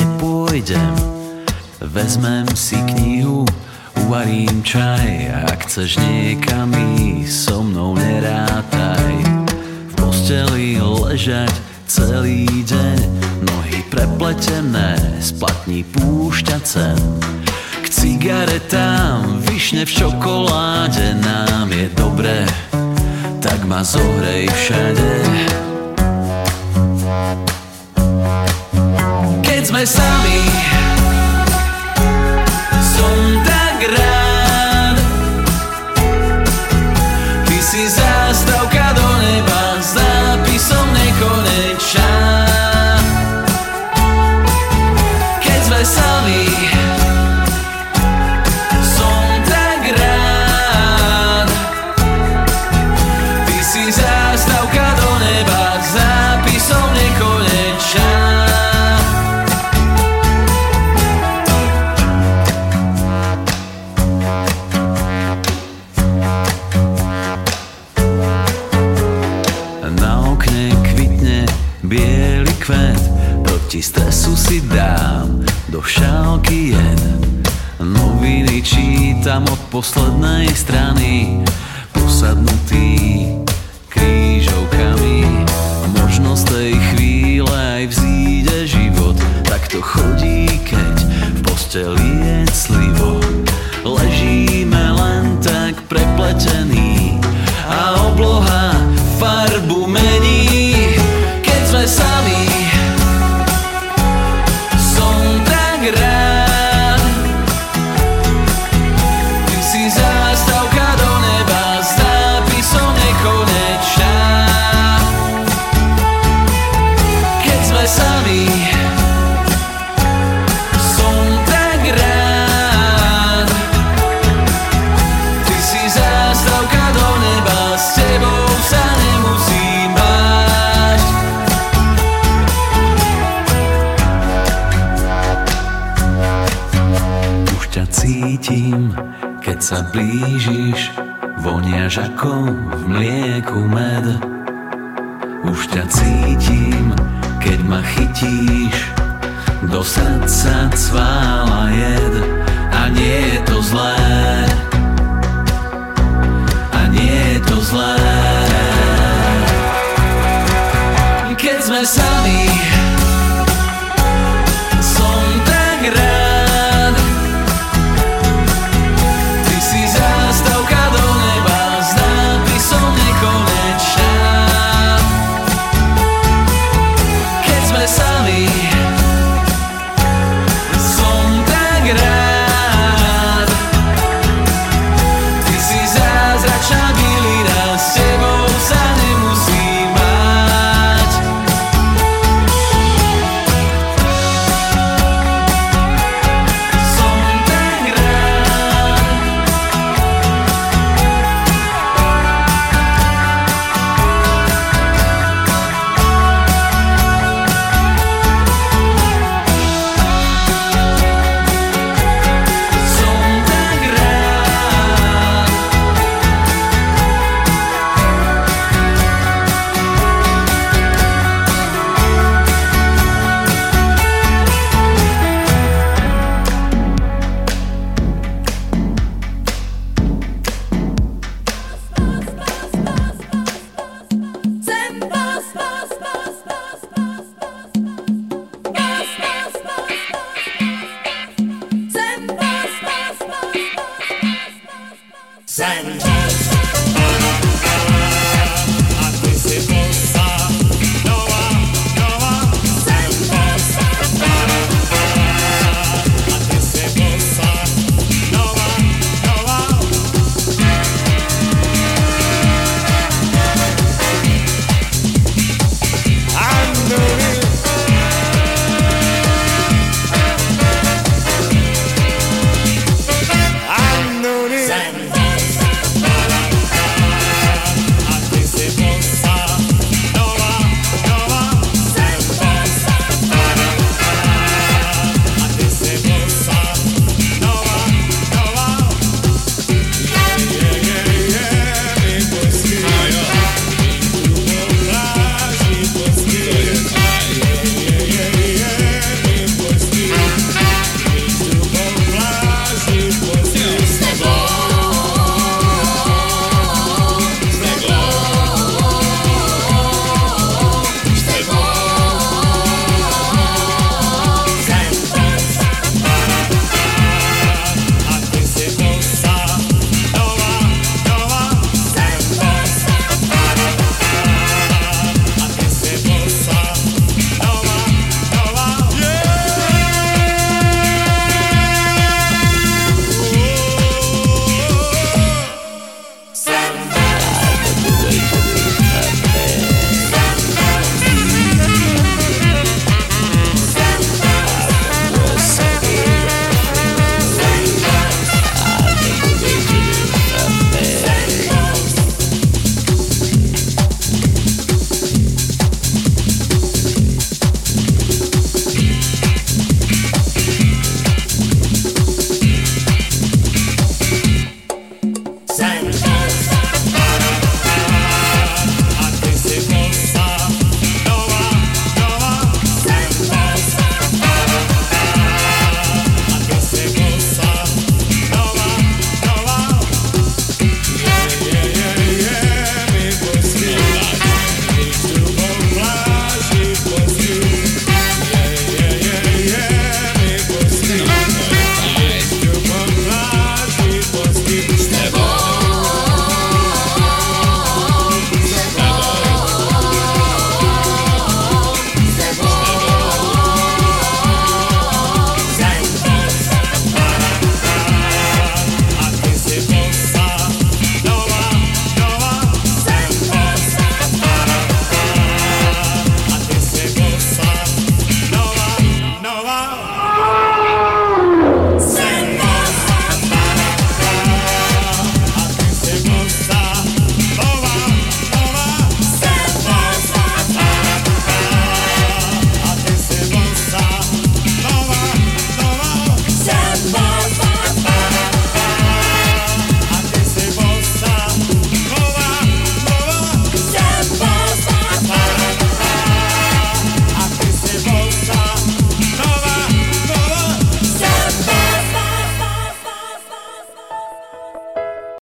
nepôjdem. Vezmem si knihu, uvarím čaj a ak chceš niekam ísť, so mnou nerátaj. V posteli ležať celý deň, nohy prepletené, splatní púšťa. K cigaretám, višne v čokoláde, nám je dobre, tak ma zohrej všade. my Sammy. Someday tam od poslednej strany posadnutý krížovkami. Možno z tej chvíle aj vzíde život, tak to chodí, keď v posteli je slivo. Ležíme len tak prepletení blížiš, voniaš ako v mlieku med.